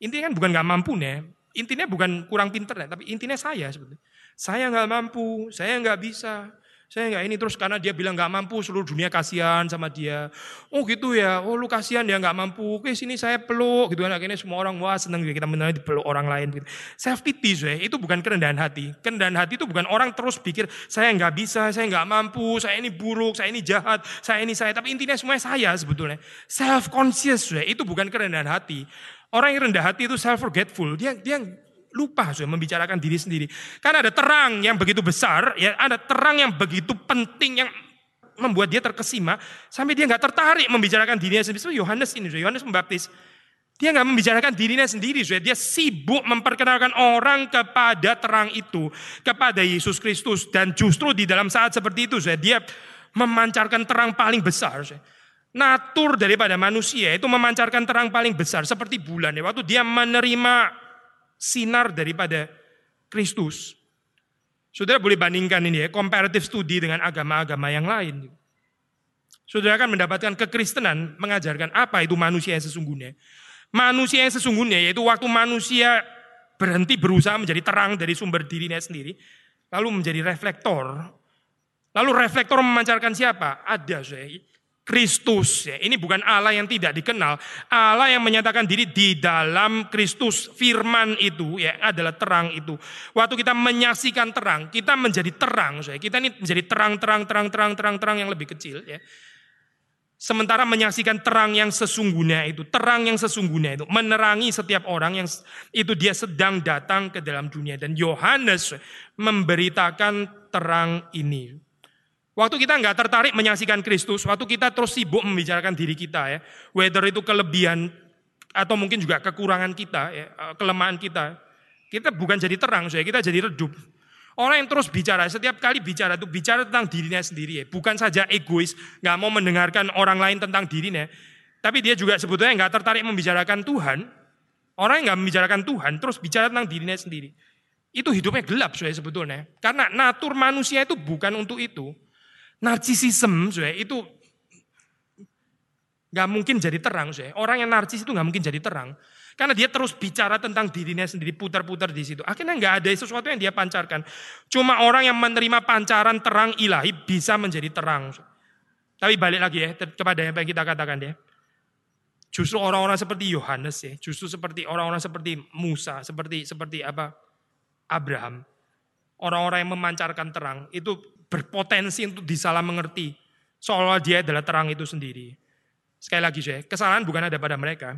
Intinya kan bukan nggak mampu nih. Intinya bukan kurang pinter, tapi intinya saya sebetulnya. Saya nggak mampu, saya nggak bisa, saya nggak ini terus karena dia bilang nggak mampu seluruh dunia kasihan sama dia. Oh gitu ya, oh lu kasihan dia nggak mampu. Oke sini saya peluk gitu kan akhirnya semua orang wah seneng kita mengenai dipeluk orang lain. Gitu. Self pity saya itu bukan kerendahan hati. Kerendahan hati itu bukan orang terus pikir saya nggak bisa, saya nggak mampu, saya ini buruk, saya ini jahat, saya ini saya. Tapi intinya semuanya saya sebetulnya. Self conscious saya itu bukan kerendahan hati. Orang yang rendah hati itu self forgetful. Dia dia lupa sudah membicarakan diri sendiri. Karena ada terang yang begitu besar, ya ada terang yang begitu penting yang membuat dia terkesima sampai dia nggak tertarik membicarakan dirinya sendiri. So, Yohanes ini, Yohanes Pembaptis, dia nggak membicarakan dirinya sendiri, sudah dia sibuk memperkenalkan orang kepada terang itu, kepada Yesus Kristus dan justru di dalam saat seperti itu, sudah dia memancarkan terang paling besar. Sudah. Natur daripada manusia itu memancarkan terang paling besar seperti bulan. Ya. Waktu dia menerima sinar daripada Kristus. Saudara boleh bandingkan ini ya, comparative study dengan agama-agama yang lain. Saudara akan mendapatkan kekristenan mengajarkan apa itu manusia yang sesungguhnya. Manusia yang sesungguhnya yaitu waktu manusia berhenti berusaha menjadi terang dari sumber dirinya sendiri, lalu menjadi reflektor. Lalu reflektor memancarkan siapa? Ada saya Kristus. Ya. Ini bukan Allah yang tidak dikenal. Allah yang menyatakan diri di dalam Kristus. Firman itu ya adalah terang itu. Waktu kita menyaksikan terang, kita menjadi terang. Ya. Kita ini menjadi terang, terang, terang, terang, terang, terang yang lebih kecil. Ya. Sementara menyaksikan terang yang sesungguhnya itu, terang yang sesungguhnya itu, menerangi setiap orang yang itu dia sedang datang ke dalam dunia. Dan Yohanes memberitakan terang ini. Waktu kita nggak tertarik menyaksikan Kristus, waktu kita terus sibuk membicarakan diri kita ya, whether itu kelebihan atau mungkin juga kekurangan kita, ya, eh, kelemahan kita, kita bukan jadi terang, saya kita jadi redup. Orang yang terus bicara, setiap kali bicara itu bicara tentang dirinya sendiri, ya. bukan saja egois, nggak mau mendengarkan orang lain tentang dirinya, tapi dia juga sebetulnya nggak tertarik membicarakan Tuhan. Orang yang nggak membicarakan Tuhan, terus bicara tentang dirinya sendiri. Itu hidupnya gelap saya sebetulnya. Karena natur manusia itu bukan untuk itu. Narsisisme, saya itu nggak mungkin jadi terang. Orang yang narsis itu nggak mungkin jadi terang. Karena dia terus bicara tentang dirinya sendiri, putar-putar di situ. Akhirnya nggak ada sesuatu yang dia pancarkan. Cuma orang yang menerima pancaran terang ilahi bisa menjadi terang. Tapi balik lagi ya kepada yang kita katakan ya. Justru orang-orang seperti Yohanes ya, justru seperti orang-orang seperti Musa, seperti seperti apa Abraham. Orang-orang yang memancarkan terang itu berpotensi untuk disalah mengerti. Seolah dia adalah terang itu sendiri. Sekali lagi saya, kesalahan bukan ada pada mereka.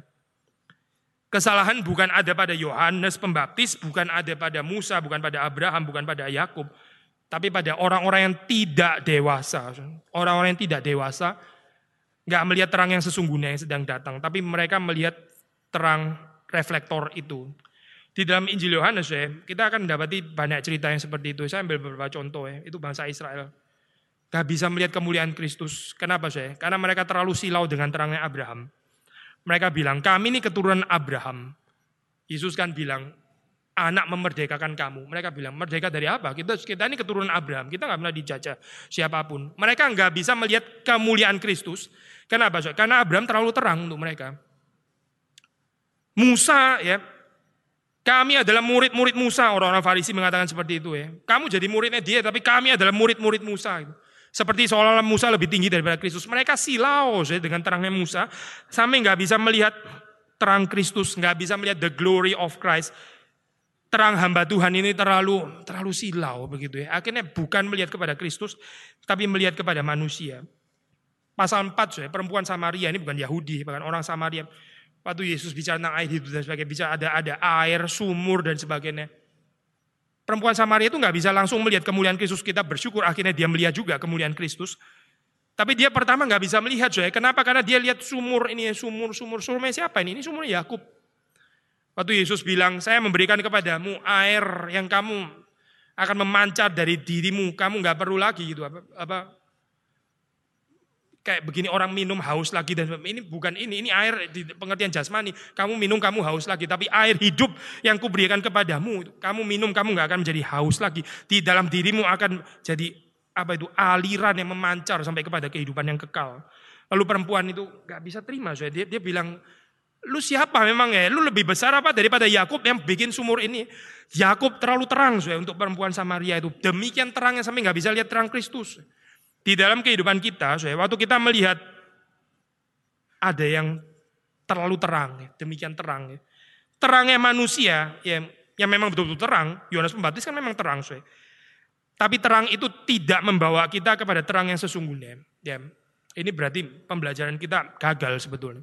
Kesalahan bukan ada pada Yohanes Pembaptis, bukan ada pada Musa, bukan pada Abraham, bukan pada Yakub, tapi pada orang-orang yang tidak dewasa. Orang-orang yang tidak dewasa nggak melihat terang yang sesungguhnya yang sedang datang, tapi mereka melihat terang reflektor itu. Di dalam Injil Yohanes ya, kita akan mendapati banyak cerita yang seperti itu. Saya ambil beberapa contoh ya, itu bangsa Israel. Gak bisa melihat kemuliaan Kristus. Kenapa saya? Karena mereka terlalu silau dengan terangnya Abraham. Mereka bilang, kami ini keturunan Abraham. Yesus kan bilang, anak memerdekakan kamu. Mereka bilang, merdeka dari apa? Kita, kita ini keturunan Abraham, kita nggak pernah dijajah siapa pun. Mereka nggak bisa melihat kemuliaan Kristus. Kenapa? Karena Abraham terlalu terang untuk mereka. Musa ya, kami adalah murid-murid Musa, orang-orang Farisi mengatakan seperti itu ya. Kamu jadi muridnya dia, tapi kami adalah murid-murid Musa. Seperti seolah-olah Musa lebih tinggi daripada Kristus. Mereka silau ya, dengan terangnya Musa, sampai nggak bisa melihat terang Kristus, nggak bisa melihat the glory of Christ terang hamba Tuhan ini terlalu terlalu silau begitu ya. Akhirnya bukan melihat kepada Kristus, tapi melihat kepada manusia. Pasal 4, ya, perempuan Samaria ini bukan Yahudi, bahkan orang Samaria. Waktu Yesus bicara tentang air hidup dan sebagainya, bicara ada ada air, sumur dan sebagainya. Perempuan Samaria itu nggak bisa langsung melihat kemuliaan Kristus. Kita bersyukur akhirnya dia melihat juga kemuliaan Kristus. Tapi dia pertama nggak bisa melihat, saya. Kenapa? Karena dia lihat sumur ini, sumur, sumur, sumurnya siapa ini? Ini sumurnya Yakub. Waktu Yesus bilang, saya memberikan kepadamu air yang kamu akan memancar dari dirimu, kamu nggak perlu lagi gitu apa, apa kayak begini orang minum haus lagi dan ini bukan ini, ini air di pengertian jasmani. Kamu minum kamu haus lagi, tapi air hidup yang kuberikan kepadamu, kamu minum kamu nggak akan menjadi haus lagi. Di dalam dirimu akan jadi apa itu aliran yang memancar sampai kepada kehidupan yang kekal. Lalu perempuan itu nggak bisa terima, so dia, dia bilang Lu siapa memang ya? Lu lebih besar apa daripada Yakub yang bikin sumur ini? Yakub terlalu terang saya untuk perempuan Samaria itu. Demikian terangnya sampai nggak bisa lihat terang Kristus. Di dalam kehidupan kita, saya waktu kita melihat ada yang terlalu terang, ya, demikian terang. Ya. Terangnya manusia ya, yang memang betul-betul terang, Yohanes Pembaptis kan memang terang, saya. Tapi terang itu tidak membawa kita kepada terang yang sesungguhnya. Ya, ini berarti pembelajaran kita gagal sebetulnya.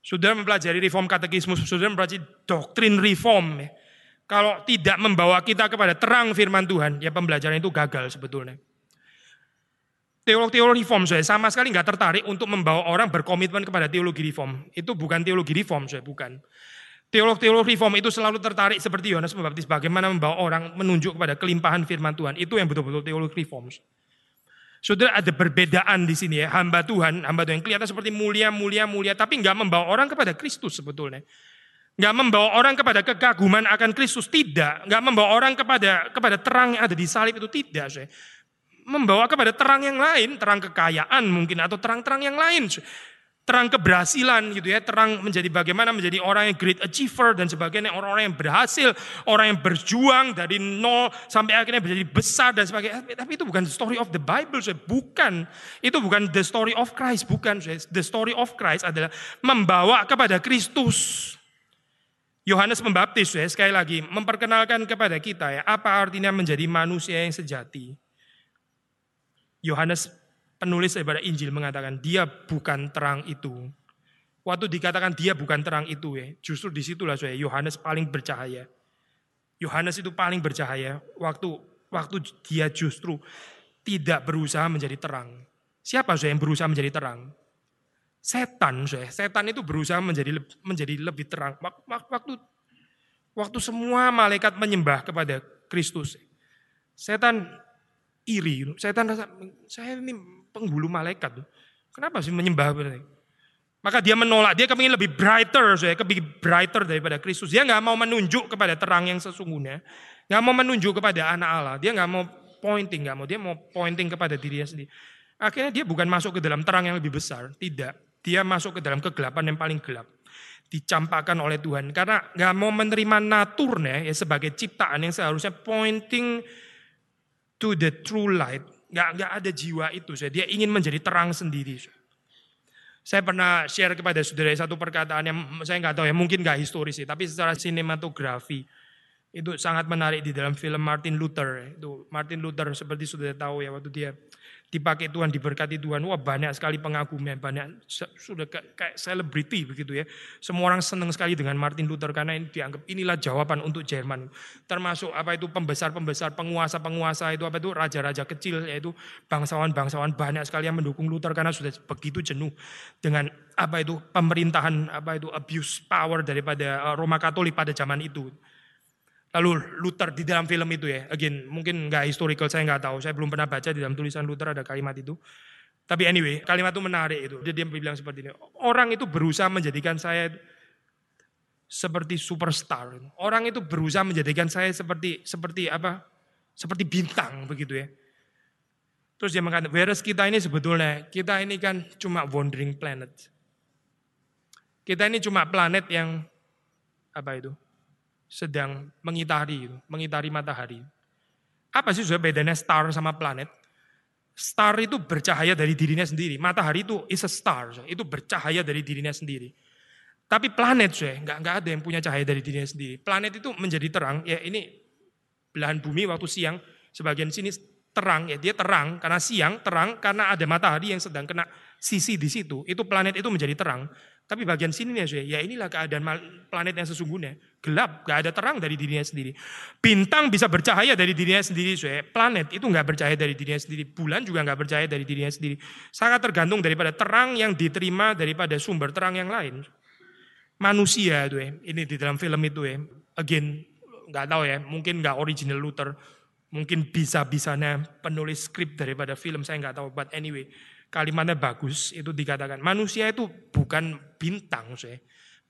Sudah mempelajari reform katekismus, sudah mempelajari doktrin reform. Ya. Kalau tidak membawa kita kepada terang firman Tuhan, ya pembelajaran itu gagal sebetulnya. Teologi-teologi reform saya sama sekali nggak tertarik untuk membawa orang berkomitmen kepada teologi reform. Itu bukan teologi reform saya, bukan. Teologi-teologi reform itu selalu tertarik seperti Yohanes Pembaptis, bagaimana membawa orang menunjuk kepada kelimpahan firman Tuhan. Itu yang betul-betul teologi reform. Saudara ada perbedaan di sini ya. Hamba Tuhan, hamba Tuhan yang kelihatan seperti mulia, mulia, mulia. Tapi nggak membawa orang kepada Kristus sebetulnya. Nggak membawa orang kepada kekaguman akan Kristus. Tidak. Nggak membawa orang kepada kepada terang yang ada di salib itu. Tidak. Saya. Membawa kepada terang yang lain. Terang kekayaan mungkin. Atau terang-terang yang lain terang keberhasilan gitu ya, terang menjadi bagaimana menjadi orang yang great achiever dan sebagainya, orang-orang yang berhasil, orang yang berjuang dari nol sampai akhirnya menjadi besar dan sebagainya. Tapi itu bukan the story of the Bible, saya. bukan. Itu bukan the story of Christ, bukan. Saya. The story of Christ adalah membawa kepada Kristus. Yohanes Pembaptis ya, sekali lagi memperkenalkan kepada kita ya, apa artinya menjadi manusia yang sejati. Yohanes penulis daripada Injil mengatakan dia bukan terang itu. Waktu dikatakan dia bukan terang itu ya, justru di situlah saya Yohanes paling bercahaya. Yohanes itu paling bercahaya waktu waktu dia justru tidak berusaha menjadi terang. Siapa saya yang berusaha menjadi terang? Setan saya. Setan itu berusaha menjadi menjadi lebih terang. Waktu waktu semua malaikat menyembah kepada Kristus. Setan iri. Setan rasa saya ini penghulu malaikat. Kenapa sih menyembah Maka dia menolak, dia kepingin lebih brighter, saya kepingin brighter daripada Kristus. Dia nggak mau menunjuk kepada terang yang sesungguhnya, nggak mau menunjuk kepada anak Allah. Dia nggak mau pointing, nggak mau dia mau pointing kepada dirinya sendiri. Akhirnya dia bukan masuk ke dalam terang yang lebih besar, tidak. Dia masuk ke dalam kegelapan yang paling gelap. Dicampakkan oleh Tuhan karena nggak mau menerima naturnya ya sebagai ciptaan yang seharusnya pointing to the true light nggak nggak ada jiwa itu. Saya dia ingin menjadi terang sendiri. Saya pernah share kepada saudara satu perkataan yang saya nggak tahu ya mungkin nggak historis sih, tapi secara sinematografi itu sangat menarik di dalam film Martin Luther. Itu Martin Luther seperti sudah tahu ya waktu dia dipakai Tuhan, diberkati Tuhan. Wah banyak sekali pengagumnya, banyak sudah kayak selebriti begitu ya. Semua orang senang sekali dengan Martin Luther karena ini dianggap inilah jawaban untuk Jerman. Termasuk apa itu pembesar-pembesar, penguasa-penguasa itu apa itu raja-raja kecil yaitu bangsawan-bangsawan banyak sekali yang mendukung Luther karena sudah begitu jenuh dengan apa itu pemerintahan apa itu abuse power daripada eh, Roma Katolik pada zaman itu. Lalu Luther di dalam film itu ya, again mungkin nggak historical saya nggak tahu, saya belum pernah baca di dalam tulisan Luther ada kalimat itu. Tapi anyway, kalimat itu menarik itu. Dia, dia bilang seperti ini, orang itu berusaha menjadikan saya seperti superstar. Orang itu berusaha menjadikan saya seperti seperti apa? Seperti bintang begitu ya. Terus dia mengatakan, whereas kita ini sebetulnya, kita ini kan cuma wandering planet. Kita ini cuma planet yang apa itu? Sedang mengitari, mengitari matahari. Apa sih sudah bedanya star sama planet? Star itu bercahaya dari dirinya sendiri. Matahari itu is a star, itu bercahaya dari dirinya sendiri. Tapi planet, saya nggak nggak ada yang punya cahaya dari dirinya sendiri. Planet itu menjadi terang. Ya ini belahan bumi waktu siang, sebagian sini terang ya dia terang karena siang terang karena ada matahari yang sedang kena sisi di situ. Itu planet itu menjadi terang. Tapi bagian sini nih, ya inilah keadaan planet yang sesungguhnya. Gelap, gak ada terang dari dirinya sendiri. Bintang bisa bercahaya dari dirinya sendiri, saya. Planet itu gak bercahaya dari dirinya sendiri. Bulan juga gak bercahaya dari dirinya sendiri. Sangat tergantung daripada terang yang diterima daripada sumber terang yang lain manusia itu ya. Ini di dalam film itu ya. Again, nggak tahu ya, mungkin nggak original Luther, mungkin bisa-bisanya penulis skrip daripada film saya nggak tahu. But anyway, kalimatnya bagus. Itu dikatakan manusia itu bukan bintang, saya.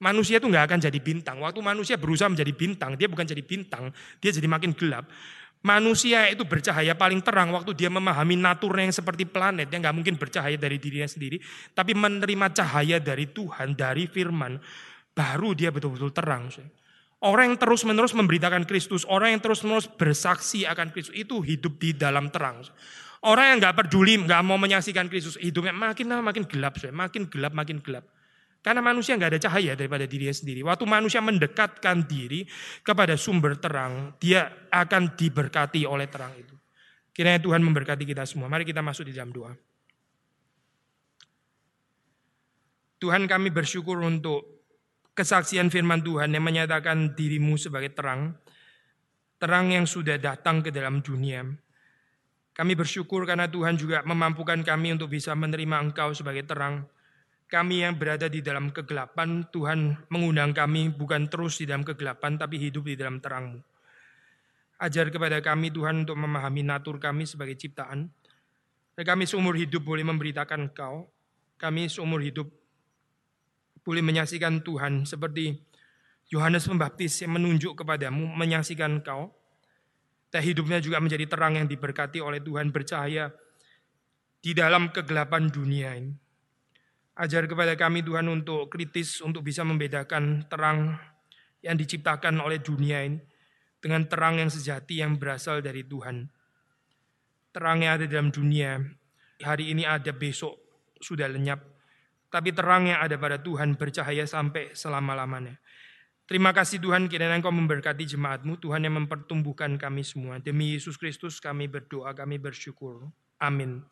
Manusia itu nggak akan jadi bintang. Waktu manusia berusaha menjadi bintang, dia bukan jadi bintang, dia jadi makin gelap. Manusia itu bercahaya paling terang waktu dia memahami naturnya yang seperti planet. Dia nggak mungkin bercahaya dari dirinya sendiri, tapi menerima cahaya dari Tuhan, dari firman baru dia betul-betul terang. Orang yang terus-menerus memberitakan Kristus, orang yang terus-menerus bersaksi akan Kristus itu hidup di dalam terang. Orang yang nggak peduli, nggak mau menyaksikan Kristus, hidupnya makin lama makin gelap, makin gelap, makin gelap. Karena manusia nggak ada cahaya daripada dirinya sendiri. Waktu manusia mendekatkan diri kepada sumber terang, dia akan diberkati oleh terang itu. Kiranya Tuhan memberkati kita semua. Mari kita masuk di dalam doa. Tuhan kami bersyukur untuk kesaksian firman Tuhan yang menyatakan dirimu sebagai terang, terang yang sudah datang ke dalam dunia. Kami bersyukur karena Tuhan juga memampukan kami untuk bisa menerima Engkau sebagai terang. Kami yang berada di dalam kegelapan, Tuhan mengundang kami bukan terus di dalam kegelapan, tapi hidup di dalam terangmu. Ajar kepada kami Tuhan untuk memahami natur kami sebagai ciptaan. Dan kami seumur hidup boleh memberitakan Engkau. Kami seumur hidup boleh menyaksikan Tuhan seperti Yohanes Pembaptis yang menunjuk kepadamu menyaksikan kau. Dan hidupnya juga menjadi terang yang diberkati oleh Tuhan bercahaya di dalam kegelapan dunia ini. Ajar kepada kami Tuhan untuk kritis, untuk bisa membedakan terang yang diciptakan oleh dunia ini dengan terang yang sejati yang berasal dari Tuhan. Terang yang ada dalam dunia, hari ini ada, besok sudah lenyap. Tapi terang yang ada pada Tuhan bercahaya sampai selama-lamanya. Terima kasih Tuhan kiranya Engkau memberkati jemaatmu, Tuhan yang mempertumbuhkan kami semua. Demi Yesus Kristus kami berdoa, kami bersyukur. Amin.